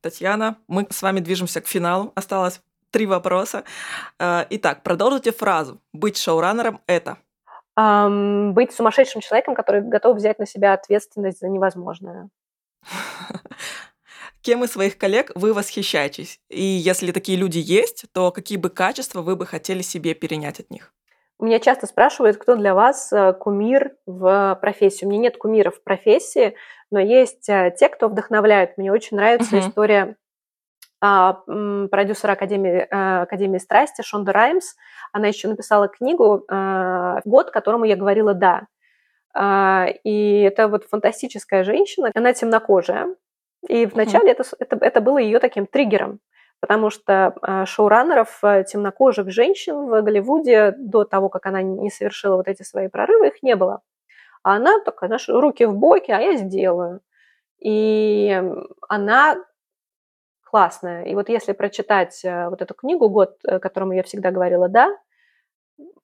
Татьяна, мы с вами движемся к финалу. Осталось три вопроса. А, итак, продолжите фразу. Быть шоураннером – это? Um, быть сумасшедшим человеком, который готов взять на себя ответственность за невозможное. Кем из своих коллег вы восхищаетесь? И если такие люди есть, то какие бы качества вы бы хотели себе перенять от них? Меня часто спрашивают, кто для вас э, кумир в профессии. У меня нет кумиров в профессии, но есть э, те, кто вдохновляют. Мне очень нравится uh-huh. история а, продюсера Академии, а, Академии страсти Шонда Раймс. Она еще написала книгу «Год, которому я говорила «да». А, и это вот фантастическая женщина. Она темнокожая. И вначале uh-huh. это, это, это было ее таким триггером потому что а, шоураннеров э, темнокожих женщин в Голливуде до того, как она не совершила вот эти свои прорывы, их не было. А она такая, знаешь, руки в боки, а я сделаю. И она классная. И вот если прочитать э, вот эту книгу «Год», э, которому я всегда говорила «да»,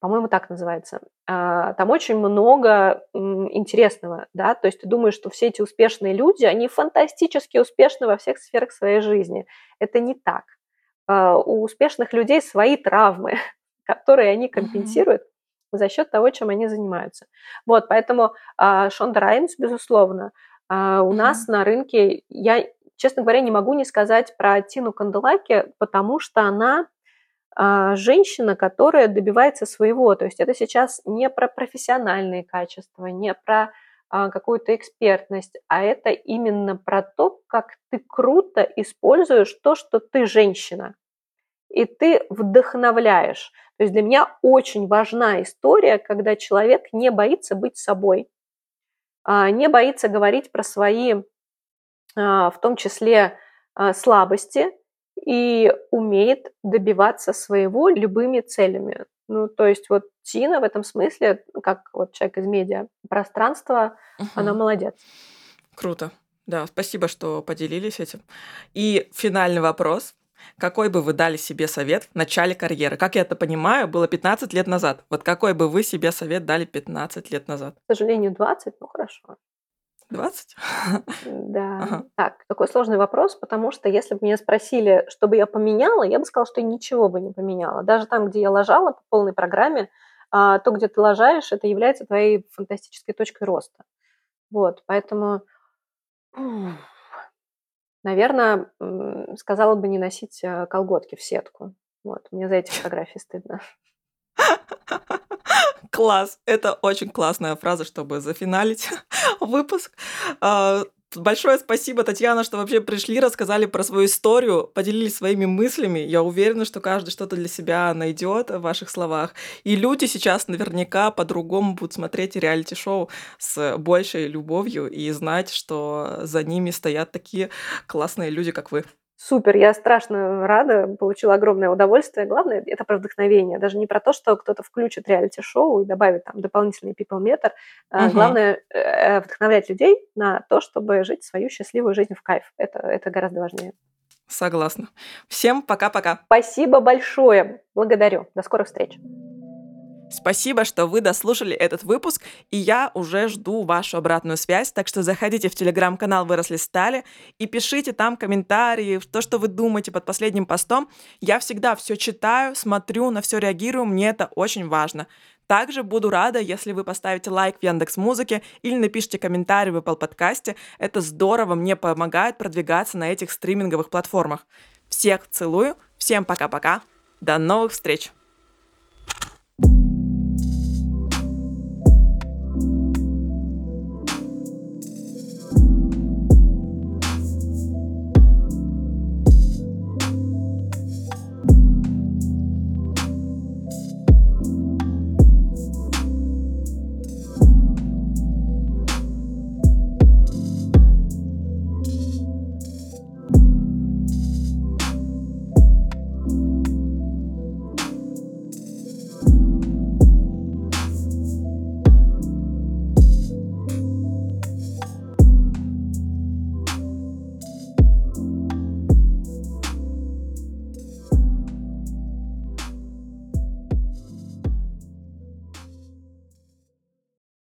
по-моему, так называется. А, там очень много интересного, да, то есть ты думаешь, что все эти успешные люди, они фантастически успешны во всех сферах своей жизни. Это не так. а, у успешных людей свои травмы, которые они компенсируют mm-hmm. за счет того, чем они занимаются. Вот, поэтому а, Шонда Райнс, безусловно, у mm-hmm. нас на рынке, я, честно говоря, не могу не сказать про Тину Канделаки, потому что она женщина, которая добивается своего. То есть это сейчас не про профессиональные качества, не про а, какую-то экспертность, а это именно про то, как ты круто используешь то, что ты женщина. И ты вдохновляешь. То есть для меня очень важна история, когда человек не боится быть собой, а, не боится говорить про свои, в том числе, слабости, и умеет добиваться своего любыми целями. Ну, то есть вот Тина в этом смысле, как вот человек из медиа пространства, угу. она молодец. Круто. Да, спасибо, что поделились этим. И финальный вопрос. Какой бы вы дали себе совет в начале карьеры? Как я это понимаю, было 15 лет назад. Вот какой бы вы себе совет дали 15 лет назад? К сожалению, 20, ну хорошо. 20? Да. Ага. Так, такой сложный вопрос, потому что если бы меня спросили, что бы я поменяла, я бы сказала, что я ничего бы не поменяла. Даже там, где я лажала по полной программе, а, то, где ты лажаешь, это является твоей фантастической точкой роста. Вот, поэтому, наверное, сказала бы не носить э, колготки в сетку. Вот, мне за эти фотографии стыдно. Класс. Это очень классная фраза, чтобы зафиналить выпуск. А, большое спасибо, Татьяна, что вообще пришли, рассказали про свою историю, поделились своими мыслями. Я уверена, что каждый что-то для себя найдет в ваших словах. И люди сейчас наверняка по-другому будут смотреть реалити-шоу с большей любовью и знать, что за ними стоят такие классные люди, как вы. Супер, я страшно рада, получила огромное удовольствие. Главное, это про вдохновение, даже не про то, что кто-то включит реалити-шоу и добавит там дополнительный people meter. Угу. Главное э, вдохновлять людей на то, чтобы жить свою счастливую жизнь в кайф. Это, это гораздо важнее. Согласна. Всем пока-пока. Спасибо большое. Благодарю. До скорых встреч. Спасибо, что вы дослушали этот выпуск, и я уже жду вашу обратную связь, так что заходите в телеграм-канал «Выросли стали» и пишите там комментарии, то, что вы думаете под последним постом. Я всегда все читаю, смотрю, на все реагирую, мне это очень важно. Также буду рада, если вы поставите лайк в Яндекс Музыке или напишите комментарий в Apple подкасте. Это здорово, мне помогает продвигаться на этих стриминговых платформах. Всех целую, всем пока-пока, до новых встреч!